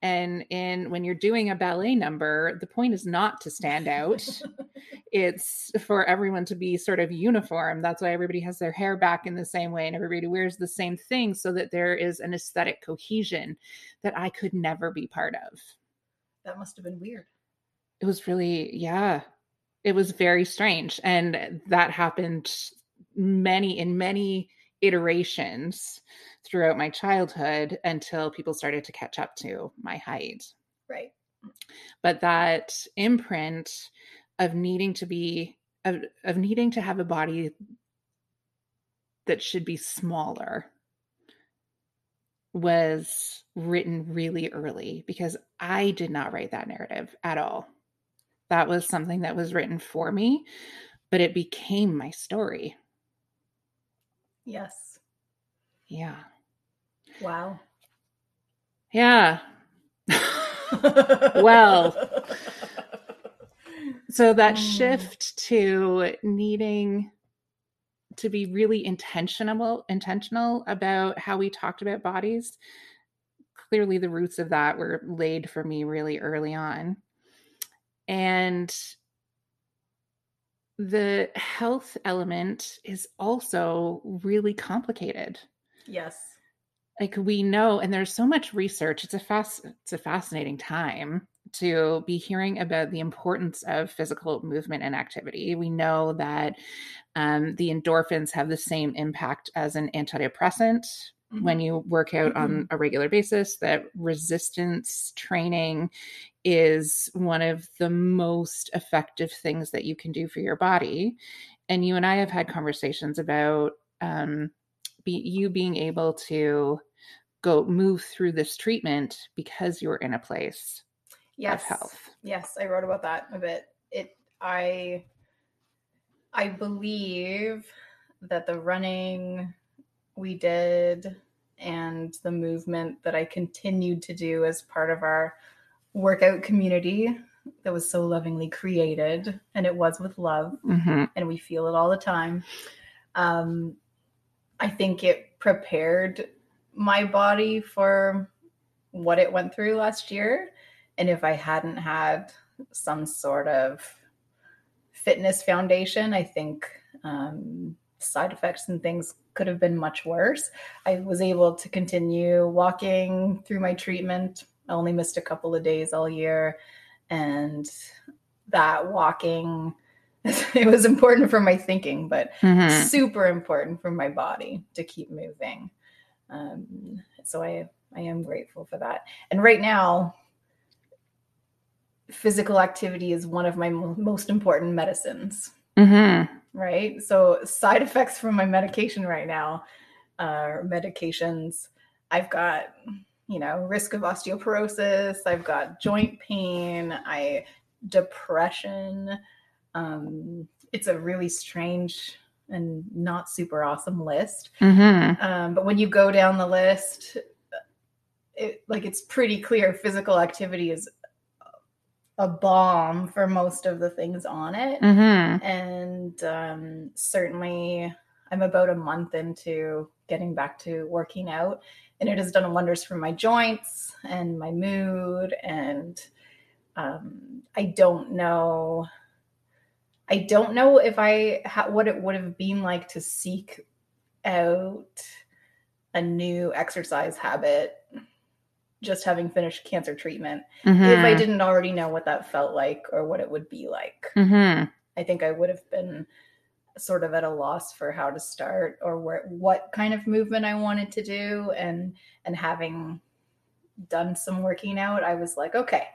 [SPEAKER 1] And in when you're doing a ballet number, the point is not to stand out. *laughs* it's for everyone to be sort of uniform. That's why everybody has their hair back in the same way and everybody wears the same thing so that there is an aesthetic cohesion that I could never be part of.
[SPEAKER 2] that must have been weird.
[SPEAKER 1] It was really, yeah, it was very strange. And that happened many, in many iterations throughout my childhood until people started to catch up to my height.
[SPEAKER 2] Right.
[SPEAKER 1] But that imprint of needing to be, of, of needing to have a body that should be smaller was written really early because I did not write that narrative at all. That was something that was written for me, but it became my story.
[SPEAKER 2] Yes.
[SPEAKER 1] Yeah.
[SPEAKER 2] Wow.
[SPEAKER 1] Yeah. *laughs* Well. So that
[SPEAKER 2] Mm.
[SPEAKER 1] shift to needing to be really intentional intentional about how we talked about bodies clearly the roots of that were laid for me really early on and the health element is also really complicated.
[SPEAKER 2] Yes.
[SPEAKER 1] like we know and there's so much research it's a fast it's a fascinating time to be hearing about the importance of physical movement and activity. We know that um, the endorphins have the same impact as an antidepressant when you work out on a regular basis that resistance training is one of the most effective things that you can do for your body and you and i have had conversations about um, be, you being able to go move through this treatment because you're in a place
[SPEAKER 2] yes.
[SPEAKER 1] of health
[SPEAKER 2] Yes, I wrote about that a bit. It I I believe that the running we did and the movement that I continued to do as part of our workout community that was so lovingly created and it was with love
[SPEAKER 1] Mhm.
[SPEAKER 2] and we feel it all the time. Um, I think it prepared my body for what it went through last year. And if I hadn't had some sort of fitness foundation, I think um, side effects and things could have been much worse. I was able to continue walking through my treatment. I only missed a couple of days all year. And that walking, *laughs* it was important for my thinking, but
[SPEAKER 1] Mhm.
[SPEAKER 2] super important for my body to keep moving. Um, so I I am grateful for that. And right now, physical activity is one of my mo- most important medicines.
[SPEAKER 1] Mhm.
[SPEAKER 2] Right. So side effects from my medication right now are medications. I've got you know risk of osteoporosis. I've got joint pain. I depression. Um, it's a really strange and not super awesome list.
[SPEAKER 1] Mhm.
[SPEAKER 2] Um, but when you go down the list, it like it's pretty clear physical activity is a balm for most of the things on it.
[SPEAKER 1] Mhm.
[SPEAKER 2] And um, certainly, I'm about a month into getting back to working out, and it has done wonders for my joints and my mood. And um, I don't know I don't know if I ha- what it would have been like to seek out a new exercise habit just having finished cancer treatment
[SPEAKER 1] Mm-hmm.
[SPEAKER 2] if I didn't already know what that felt like or what it would be like.
[SPEAKER 1] Mm-hmm.
[SPEAKER 2] I think I would have been sort of at a loss for how to start or where what kind of movement I wanted to do and and having done some working out I was like okay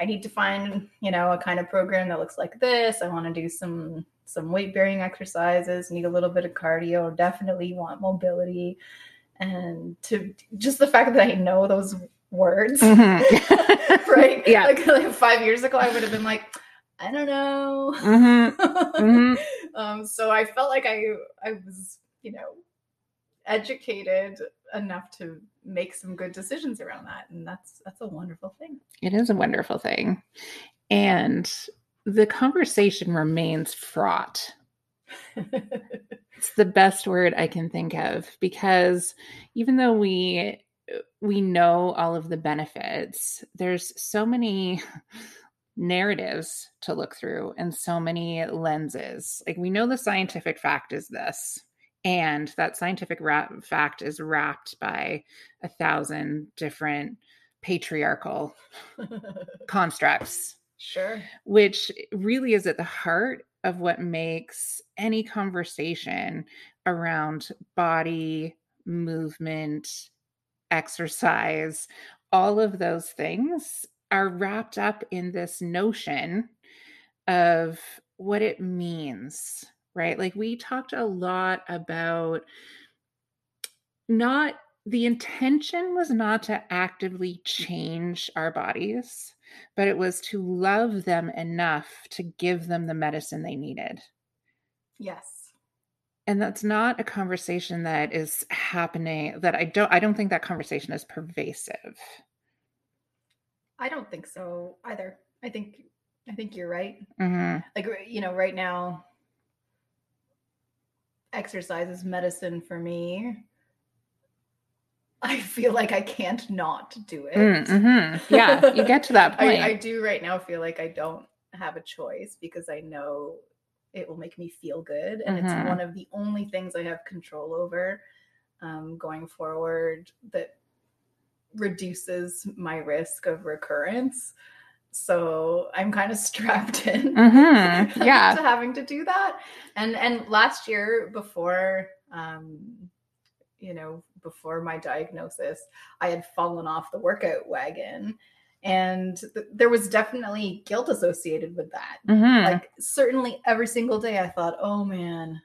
[SPEAKER 2] I need to find you know a kind of program that looks like this I want to do some some weight bearing exercises need a little bit of cardio definitely want mobility and to just the fact that I know those words
[SPEAKER 1] Mhm. *laughs* *laughs*
[SPEAKER 2] right
[SPEAKER 1] Yeah.
[SPEAKER 2] like, like 5 years ago I would have been like I don't know
[SPEAKER 1] Mhm. Mhm. *laughs*
[SPEAKER 2] um, so I felt like I I was you know educated enough to make some good decisions around that, and that's that's a wonderful thing.
[SPEAKER 1] It is a wonderful thing. And the conversation remains fraught. It's the best word I can think of because even though we we know all of the benefits, there's so many *laughs* narratives to look through and so many lenses. Like we know the scientific fact is this, and that scientific fact is wrapped by a thousand different patriarchal *laughs* constructs
[SPEAKER 2] sure.
[SPEAKER 1] which really is at the heart of what makes any conversation around body, movement, exercise, all of those things are wrapped up in this notion of what it means, right? Like we talked a lot about not the intention was not to actively change our bodies, but it was to love them enough to give them the medicine they needed.
[SPEAKER 2] Yes.
[SPEAKER 1] And that's not a conversation that is happening that I don't I don't think that conversation is pervasive.
[SPEAKER 2] I don't think so either. I think I think you're right.
[SPEAKER 1] Mhm.
[SPEAKER 2] Like you know, right now, exercise is medicine for me. I feel like I can't not do it.
[SPEAKER 1] Mm, mhm. Yeah, you get to that point. *laughs*
[SPEAKER 2] I, I do right now feel like I don't have a choice because I know it will make me feel good. And
[SPEAKER 1] Mhm.
[SPEAKER 2] it's one of the only things I have control over um, going forward that reduces my risk of recurrence. So I'm kind of *laughs* strapped in
[SPEAKER 1] Mhm. *laughs* Yeah.
[SPEAKER 2] to having to do that. And and last year before um you know, before my diagnosis, I had fallen off the workout wagon and th- there was definitely guilt associated with that.
[SPEAKER 1] Mhm.
[SPEAKER 2] Like certainly every single day I thought, "Oh man,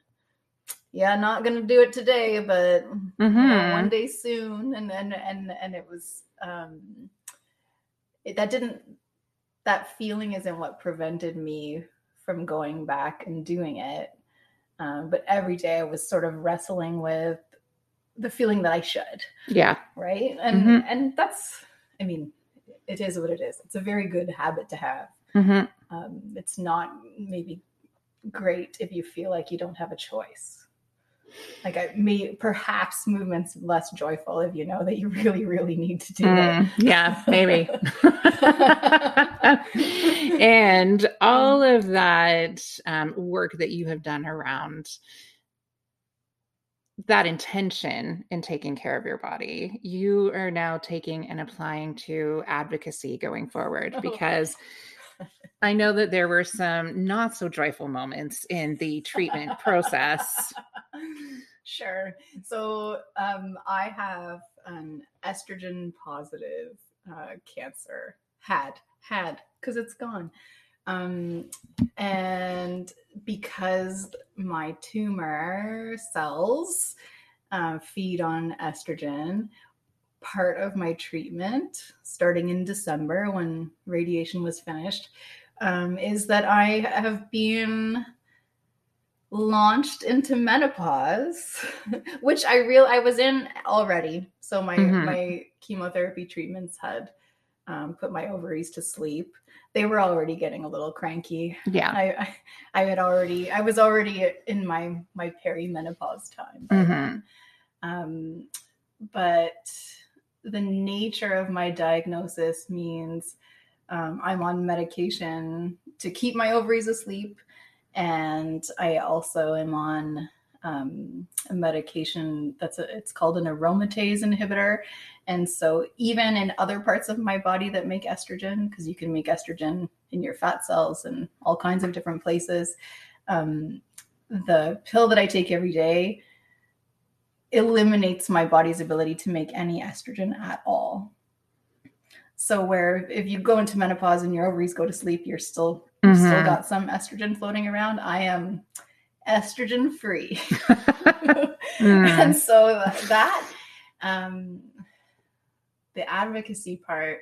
[SPEAKER 2] yeah, not to do it today, but you know,
[SPEAKER 1] Mhm.
[SPEAKER 2] one day soon." And and and and it was um it, that didn't that feeling isn't what prevented me from going back and doing it. Um, but every day I was sort of wrestling with the feeling that I should,
[SPEAKER 1] yeah.
[SPEAKER 2] right? And
[SPEAKER 1] Mhm.
[SPEAKER 2] and that's, I mean, it is what it is. It's a very good habit to have.
[SPEAKER 1] Mhm.
[SPEAKER 2] Um, it's not maybe great if you feel like you don't have a choice. Like I may perhaps movements less joyful if you know that you really, really need to do it.
[SPEAKER 1] Mm, yeah, maybe. *laughs* and all of that um, work that you have done around that intention in taking care of your body, you are now taking and applying to advocacy going forward
[SPEAKER 2] Oh.
[SPEAKER 1] because *laughs* I know that there were some not so joyful moments in the treatment process. *laughs*
[SPEAKER 2] Sure. So um, I have an estrogen positive uh, cancer. Had had because it's gone. Um, and because my tumor cells uh, feed on estrogen, part of my treatment, starting in December when radiation was finished, um, is that I have been launched into menopause, *laughs* which I real I was in already. So my
[SPEAKER 1] Mhm.
[SPEAKER 2] my chemotherapy treatments had um, put my ovaries to sleep. They were already getting a little cranky.
[SPEAKER 1] Yeah.
[SPEAKER 2] I, I I had already I was already in my my perimenopause time. by
[SPEAKER 1] Mhm.
[SPEAKER 2] Um, but the nature of my diagnosis means um, I'm on medication to keep my ovaries asleep and I also am on um, a medication that's a, it's called an aromatase inhibitor, and so even in other parts of my body that make estrogen, because you can make estrogen in your fat cells and all kinds of different places, um, the pill that I take every day eliminates my body's ability to make any estrogen at all. So where if you go into menopause and your ovaries go to sleep, you're still you've still got some estrogen floating around. I am estrogen free.
[SPEAKER 1] Mm. *laughs*
[SPEAKER 2] and so that um the advocacy part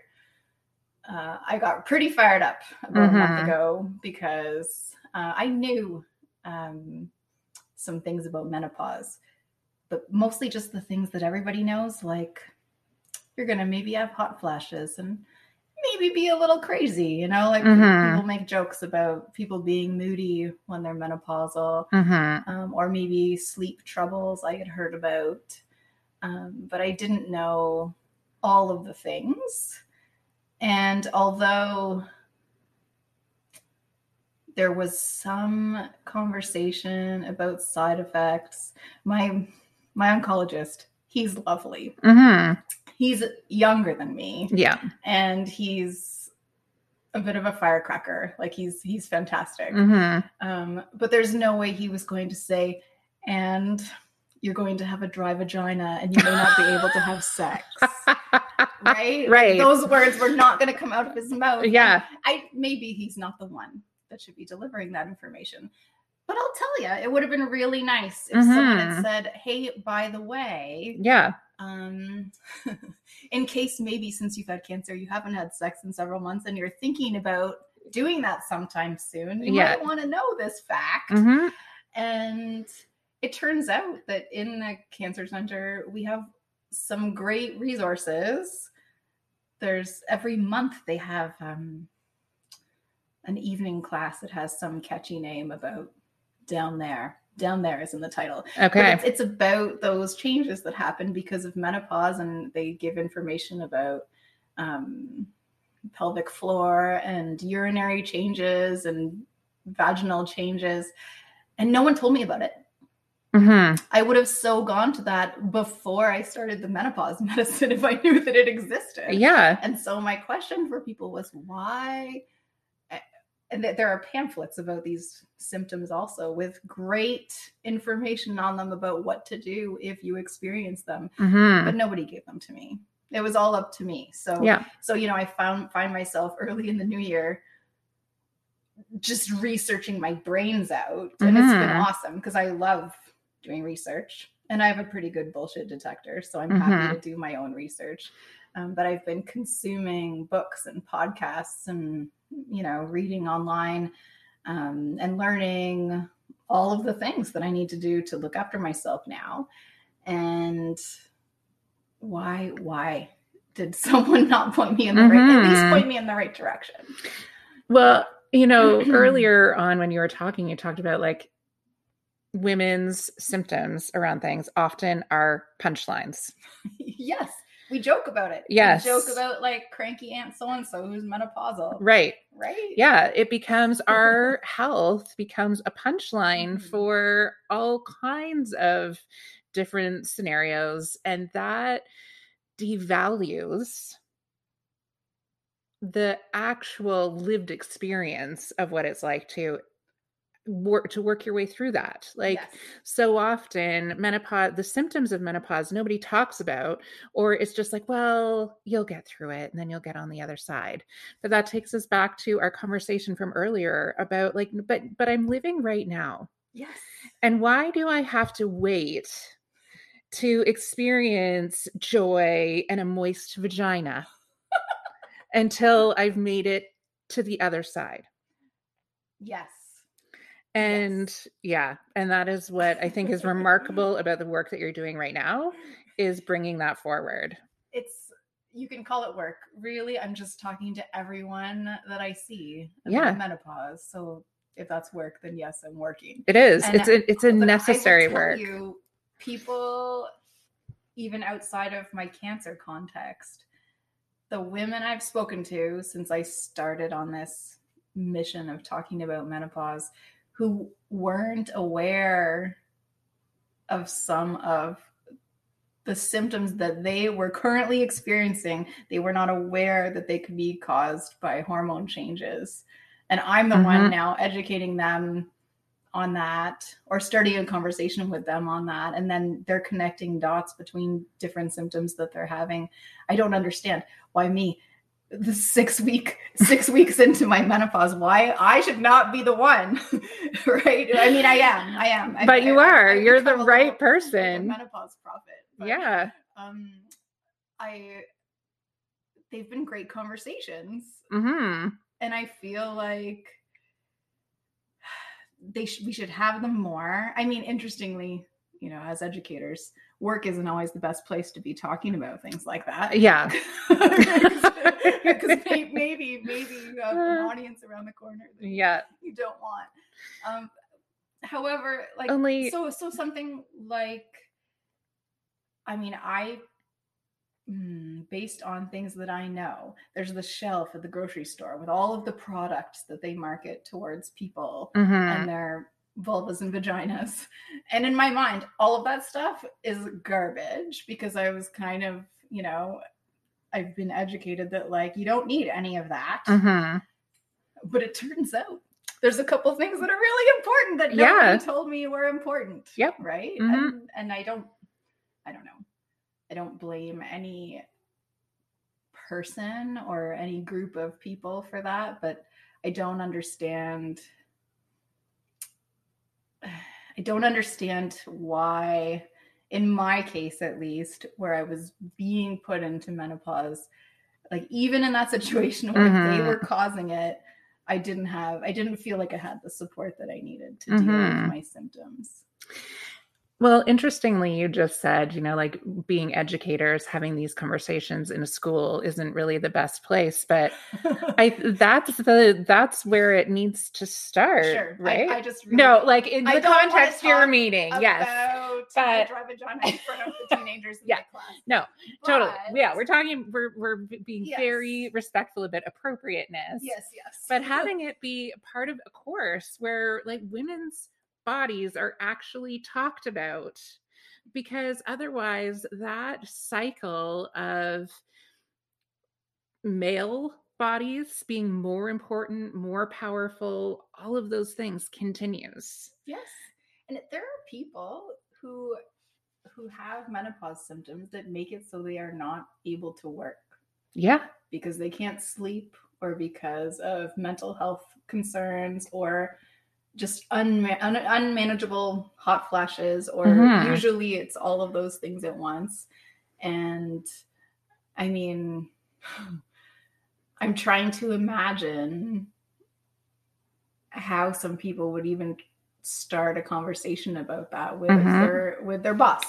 [SPEAKER 2] uh, I got pretty fired up about a month
[SPEAKER 1] Mhm.
[SPEAKER 2] ago because uh, I knew um, some things about menopause, but mostly just the things that everybody knows, like you're gonna maybe have hot flashes and maybe be a little crazy, you know, like
[SPEAKER 1] Mhm.
[SPEAKER 2] people make jokes about people being moody when they're menopausal
[SPEAKER 1] Mhm.
[SPEAKER 2] um, or maybe sleep troubles I had heard about. Um, but I didn't know all of the things. And although there was some conversation about side effects, my my oncologist, he's lovely.
[SPEAKER 1] Mhm.
[SPEAKER 2] He's younger than me
[SPEAKER 1] Yeah.
[SPEAKER 2] and he's a bit of a firecracker. Like he's he's fantastic.
[SPEAKER 1] Mhm.
[SPEAKER 2] Um, but there's no way he was going to say, and you're going to have a dry vagina and you may not be able to have sex. *laughs* Right?
[SPEAKER 1] Right.
[SPEAKER 2] Those words were not going to come out of his mouth.
[SPEAKER 1] Yeah.
[SPEAKER 2] I maybe he's not the one that should be delivering that information. But I'll tell you, it would have been really nice if someone had
[SPEAKER 1] Mhm.
[SPEAKER 2] said, "Hey, by the way,
[SPEAKER 1] Yeah.
[SPEAKER 2] um, *laughs* in case maybe since you've had cancer, you haven't had sex in several months and you're thinking about doing that sometime soon, you
[SPEAKER 1] Yeah.
[SPEAKER 2] might want to know this fact.
[SPEAKER 1] Mhm.
[SPEAKER 2] And it turns out that in the cancer center, we have some great resources. There's every month they have um, an evening class that has some catchy name about down there. Down there is in the title.
[SPEAKER 1] Okay.
[SPEAKER 2] it's, it's about those changes that happen because of menopause, and they give information about um, pelvic floor and urinary changes and vaginal changes. And no one told me about it.
[SPEAKER 1] Mhm.
[SPEAKER 2] I would have so gone to that before I started the menopause *laughs* medicine if I knew that it existed.
[SPEAKER 1] Yeah.
[SPEAKER 2] And so my question for people was why and that there are pamphlets about these symptoms also with great information on them about what to do if you experience them but
[SPEAKER 1] Mhm.
[SPEAKER 2] nobody gave them to me it was all up to me so
[SPEAKER 1] Yeah.
[SPEAKER 2] so you know i found find myself early in the new year just researching my brains out and it's been
[SPEAKER 1] Mhm.
[SPEAKER 2] awesome because i love doing research and i have a pretty good bullshit detector so i'm happy to do my own research um, but i've been consuming books and podcasts and you know reading online um, and learning all of the things that i need to do to look after myself now. And why why did *laughs* someone not point me in the right at least point me in the right direction?
[SPEAKER 1] Well, you know, *clears throat* earlier on when you were talking, you talked about like women's symptoms around things often are punchlines. *laughs*
[SPEAKER 2] yes we joke about it
[SPEAKER 1] Yes.
[SPEAKER 2] we joke about like cranky aunt so and so who's menopausal
[SPEAKER 1] Right.
[SPEAKER 2] right
[SPEAKER 1] Yeah. It becomes *laughs* our health becomes a punchline
[SPEAKER 2] Mhm.
[SPEAKER 1] for all kinds of different scenarios. And that devalues the actual lived experience of what it's like to work to work your way through that. Like
[SPEAKER 2] Yes.
[SPEAKER 1] so often menopause the symptoms of menopause nobody talks about or it's just like well you'll get through it and then you'll get on the other side. But that takes us back to our conversation from earlier about like but but i'm living right now.
[SPEAKER 2] Yes.
[SPEAKER 1] And why do i have to wait to experience joy and a moist vagina *laughs* until i've made it to the other side?
[SPEAKER 2] Yes
[SPEAKER 1] and yeah and that is what i think is *laughs* remarkable about the work that you're doing right now is bringing that forward.
[SPEAKER 2] It's you can call it work. Really i'm just talking to everyone that i see about
[SPEAKER 1] Yeah.
[SPEAKER 2] menopause. So if that's work then yes i'm working.
[SPEAKER 1] It is.
[SPEAKER 2] And
[SPEAKER 1] it's a it's a necessary work.
[SPEAKER 2] You, people, even outside of my cancer context, the women I've spoken to since I started on this mission of talking about menopause, who weren't aware of some of the symptoms that they were currently experiencing. They were not aware that they could be caused by hormone changes. And I'm the mm-hmm. one now educating them on that or starting a conversation with them on that and then they're connecting dots between different symptoms that they're having i don't understand why me the six week six weeks into my menopause. Why? I should not be the one *laughs* right? I mean i am i am.
[SPEAKER 1] But
[SPEAKER 2] I,
[SPEAKER 1] you I, are. I, you're the right person.
[SPEAKER 2] menopause prophet
[SPEAKER 1] but, yeah.
[SPEAKER 2] um i they've been great conversations.
[SPEAKER 1] Mm-hmm.
[SPEAKER 2] and i feel like they sh- we should have them more. I mean, interestingly, you know, as educators, work isn't always the best place to be talking about things like that.
[SPEAKER 1] Yeah. *laughs*
[SPEAKER 2] Because maybe, maybe, you have an *laughs* audience around the corner
[SPEAKER 1] yeah.
[SPEAKER 2] you don't want. Um, however, like
[SPEAKER 1] only
[SPEAKER 2] so so something like I mean, I Mm, based on things that I know. There's the shelf at the grocery store with all of the products that they market towards people
[SPEAKER 1] mm-hmm.
[SPEAKER 2] and their vulvas and vaginas. And in my mind, all of that stuff is garbage because I was kind of, you know, I've been educated that like you don't need any of that.
[SPEAKER 1] Mm-hmm.
[SPEAKER 2] But it turns out there's a couple things that are really important that nobody yeah. told me were important.
[SPEAKER 1] Yep.
[SPEAKER 2] Right.
[SPEAKER 1] Mm-hmm.
[SPEAKER 2] And and I don't I don't know. I don't blame any person or any group of people for that, but I don't understand. I don't understand why, in my case at least, where I was being put into menopause, like even in that *laughs* situation where mm-hmm. they were causing it, I didn't have, I didn't feel like I had the support that I needed to mm-hmm. deal with mm-hmm. my symptoms.
[SPEAKER 1] Well, interestingly, you just said, you know, like being educators, having these conversations in a school isn't really the best place, but *laughs* I that's the that's where it needs to start,
[SPEAKER 2] sure.
[SPEAKER 1] right?
[SPEAKER 2] I, I just really,
[SPEAKER 1] no, like in the context of your meeting, yes,
[SPEAKER 2] but in front *laughs* of the teenagers
[SPEAKER 1] yeah, no, but, totally, yeah, we're talking, we're we're being yes. very respectful about appropriateness,
[SPEAKER 2] yes, yes,
[SPEAKER 1] but *laughs* having it be part of a course where like women's bodies are actually talked about because otherwise that cycle of male bodies being more important, more powerful, all of those things continues.
[SPEAKER 2] Yes. And there are people who who have menopause symptoms that make it so they are not able to work.
[SPEAKER 1] Yeah.
[SPEAKER 2] Because they can't sleep or because of mental health concerns or just unma- un- unmanageable hot flashes or mm-hmm. usually it's all of those things at once and i mean *sighs* i'm trying to imagine how some people would even start a conversation about that with mm-hmm. their with their boss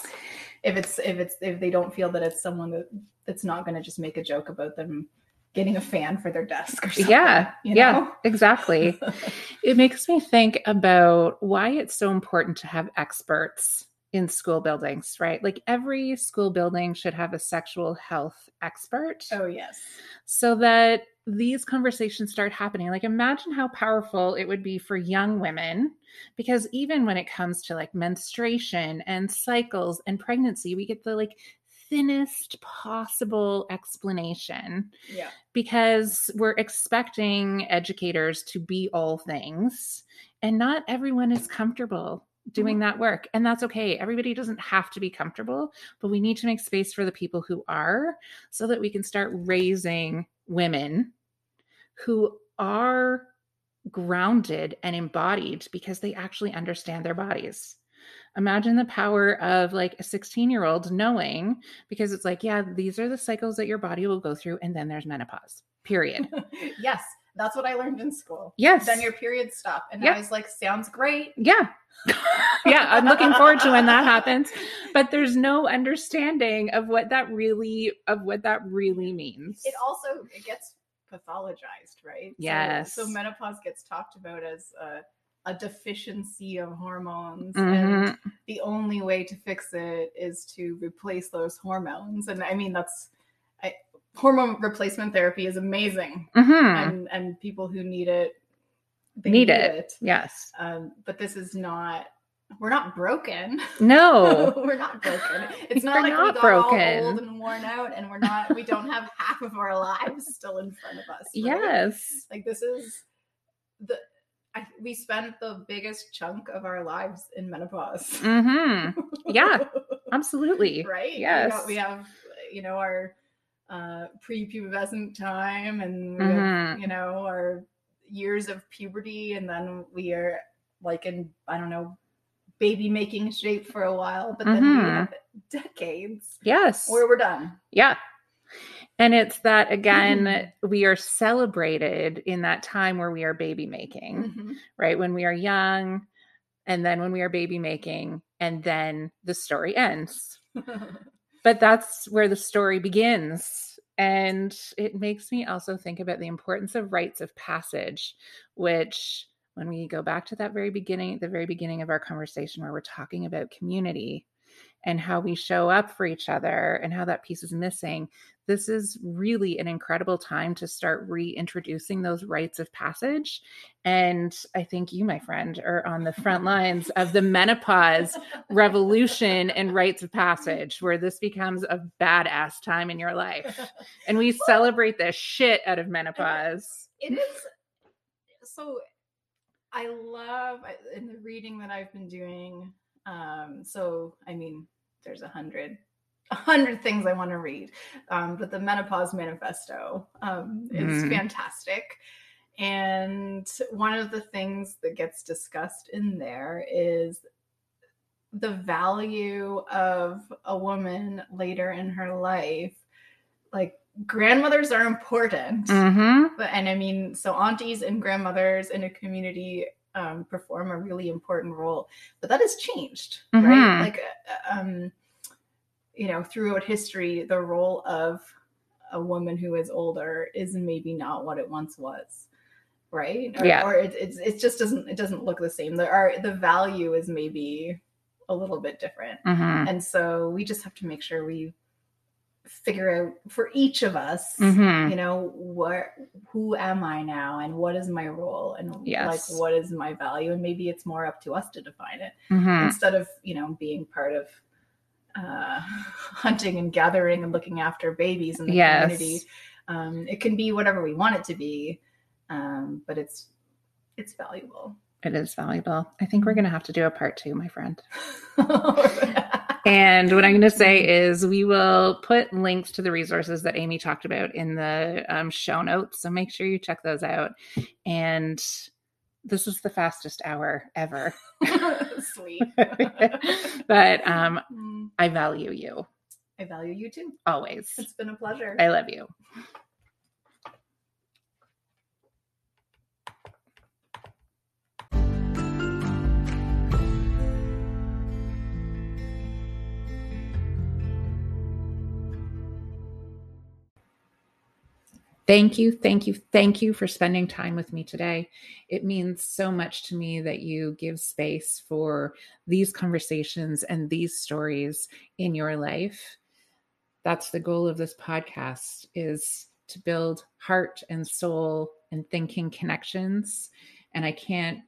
[SPEAKER 2] if it's if it's if they don't feel that it's someone that that's not going to just make a joke about them getting a fan for their desk or something.
[SPEAKER 1] Yeah. You know? Yeah, exactly. *laughs* it makes me think about why it's so important to have experts in school buildings, right? Like every school building should have a sexual health expert.
[SPEAKER 2] Oh, yes.
[SPEAKER 1] So that these conversations start happening. Like imagine how powerful it would be for young women because even when it comes to like menstruation and cycles and pregnancy, we get the like thinnest possible explanation.
[SPEAKER 2] Yeah.
[SPEAKER 1] Because we're expecting educators to be all things, and not everyone is comfortable doing mm-hmm. that work. And that's okay. Everybody doesn't have to be comfortable, but we need to make space for the people who are so that we can start raising women who are grounded and embodied because they actually understand their bodies imagine the power of like a 16 year old knowing because it's like yeah these are the cycles that your body will go through and then there's menopause period. *laughs*
[SPEAKER 2] Yes that's what i learned in school.
[SPEAKER 1] Yes.
[SPEAKER 2] Then your periods stop and yep. i was like sounds great.
[SPEAKER 1] Yeah. *laughs* Yeah i'm looking forward to when that happens. But there's no understanding of what that really of what that really means.
[SPEAKER 2] It also it gets pathologized right?
[SPEAKER 1] Yes
[SPEAKER 2] so, so menopause gets talked about as uh a deficiency of hormones
[SPEAKER 1] mm-hmm.
[SPEAKER 2] and the only way to fix it is to replace those hormones and i mean that's I, hormone replacement therapy is amazing
[SPEAKER 1] mm-hmm.
[SPEAKER 2] and and people who need it they
[SPEAKER 1] need it. Yes.
[SPEAKER 2] Um, but this is not. We're not broken.
[SPEAKER 1] No. *laughs*
[SPEAKER 2] we're not broken. It's not
[SPEAKER 1] We're
[SPEAKER 2] like
[SPEAKER 1] not
[SPEAKER 2] we got
[SPEAKER 1] broken.
[SPEAKER 2] all old and worn out, and we're not. We don't have half of our lives still in front of us. right?
[SPEAKER 1] yes.
[SPEAKER 2] Like this is the. I, we spent the biggest chunk of our lives in menopause.
[SPEAKER 1] Mm-hmm. Yeah. *laughs* Absolutely.
[SPEAKER 2] right? We
[SPEAKER 1] Yes.
[SPEAKER 2] got- We, have, you know, our uh, prepubescent time and we
[SPEAKER 1] Mhm.
[SPEAKER 2] have, you know, our years of puberty. And then we are like in, I don't know, baby making shape for a while. But then we
[SPEAKER 1] Mhm.
[SPEAKER 2] have decades
[SPEAKER 1] Yes.
[SPEAKER 2] where we're done.
[SPEAKER 1] Yeah. And it's that again,
[SPEAKER 2] Mm-hmm.
[SPEAKER 1] we are celebrated in that time where we are baby making,
[SPEAKER 2] Mhm.
[SPEAKER 1] right? When we are young, and then when we are baby making, and then the story ends. *laughs* But that's where the story begins. And it makes me also think about the importance of rites of passage, which, when we go back to that very beginning, the very beginning of our conversation, where we're talking about community and how we show up for each other and how that piece is missing, this is really an incredible time to start reintroducing those rites of passage. And I think you, my friend, are on the front lines of the menopause revolution and rites of passage, where this becomes a badass time in your life. And we *laughs* celebrate the shit out of menopause.
[SPEAKER 2] it is so i love in the reading that i've been doing um so i mean there's a hundred a hundred things i want to read um but the menopause manifesto um is
[SPEAKER 1] Mhm.
[SPEAKER 2] fantastic and one of the things that gets discussed in there is the value of a woman later in her life like grandmothers are important
[SPEAKER 1] Mm-hmm.
[SPEAKER 2] but and I mean, so aunties and grandmothers in a community um, perform a really important role, but that has changed,
[SPEAKER 1] Mhm.
[SPEAKER 2] right? Like, uh, um, you know, throughout history, the role of a woman who is older is maybe not what it once was, right? Or,
[SPEAKER 1] Yeah.
[SPEAKER 2] or it, it's it just doesn't it doesn't look the same. There are the value is maybe a little bit different,
[SPEAKER 1] Mm-hmm.
[SPEAKER 2] and so we just have to make sure we figure out for each of us
[SPEAKER 1] Mm-hmm.
[SPEAKER 2] you know what who am i now and what is my role and
[SPEAKER 1] Yes.
[SPEAKER 2] like what is my value and maybe it's more up to us to define it
[SPEAKER 1] Mm-hmm.
[SPEAKER 2] instead of you know being part of uh *laughs* hunting and gathering and looking after babies in the
[SPEAKER 1] Yes.
[SPEAKER 2] community um it can be whatever we want it to be um but it's it's valuable
[SPEAKER 1] It is valuable. I think we're going to have to do a part two, my friend. *laughs* And what I'm going to say is we will put links to the resources that Amy talked about in the um, show notes. So make sure you check those out. And this is the fastest hour ever. *laughs*
[SPEAKER 2] sweet. *laughs*
[SPEAKER 1] But um,
[SPEAKER 2] Mm,
[SPEAKER 1] I value you.
[SPEAKER 2] I value you too.
[SPEAKER 1] Always.
[SPEAKER 2] it's been a pleasure.
[SPEAKER 1] I love you. Thank you, thank you, thank you for spending time with me today. It means so much to me that you give space for these conversations and these stories in your life. That's the goal of this podcast is to build heart and soul and thinking connections. And I can't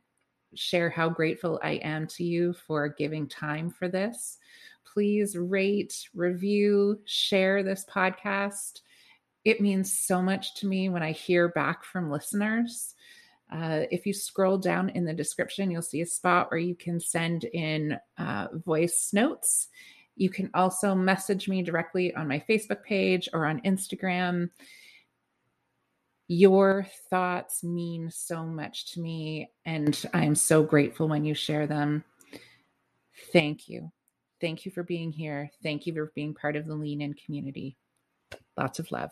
[SPEAKER 1] share how grateful I am to you for giving time for this. Please rate, review, share this podcast it means so much to me when I hear back from listeners. Uh, if you scroll down in the description, you'll see a spot where you can send in uh, voice notes. You can also message me directly on my Facebook page or on Instagram. Your thoughts mean so much to me, and I am so grateful when you share them. Thank you. Thank you for being here. Thank you for being part of the Lean In community. Lots of love.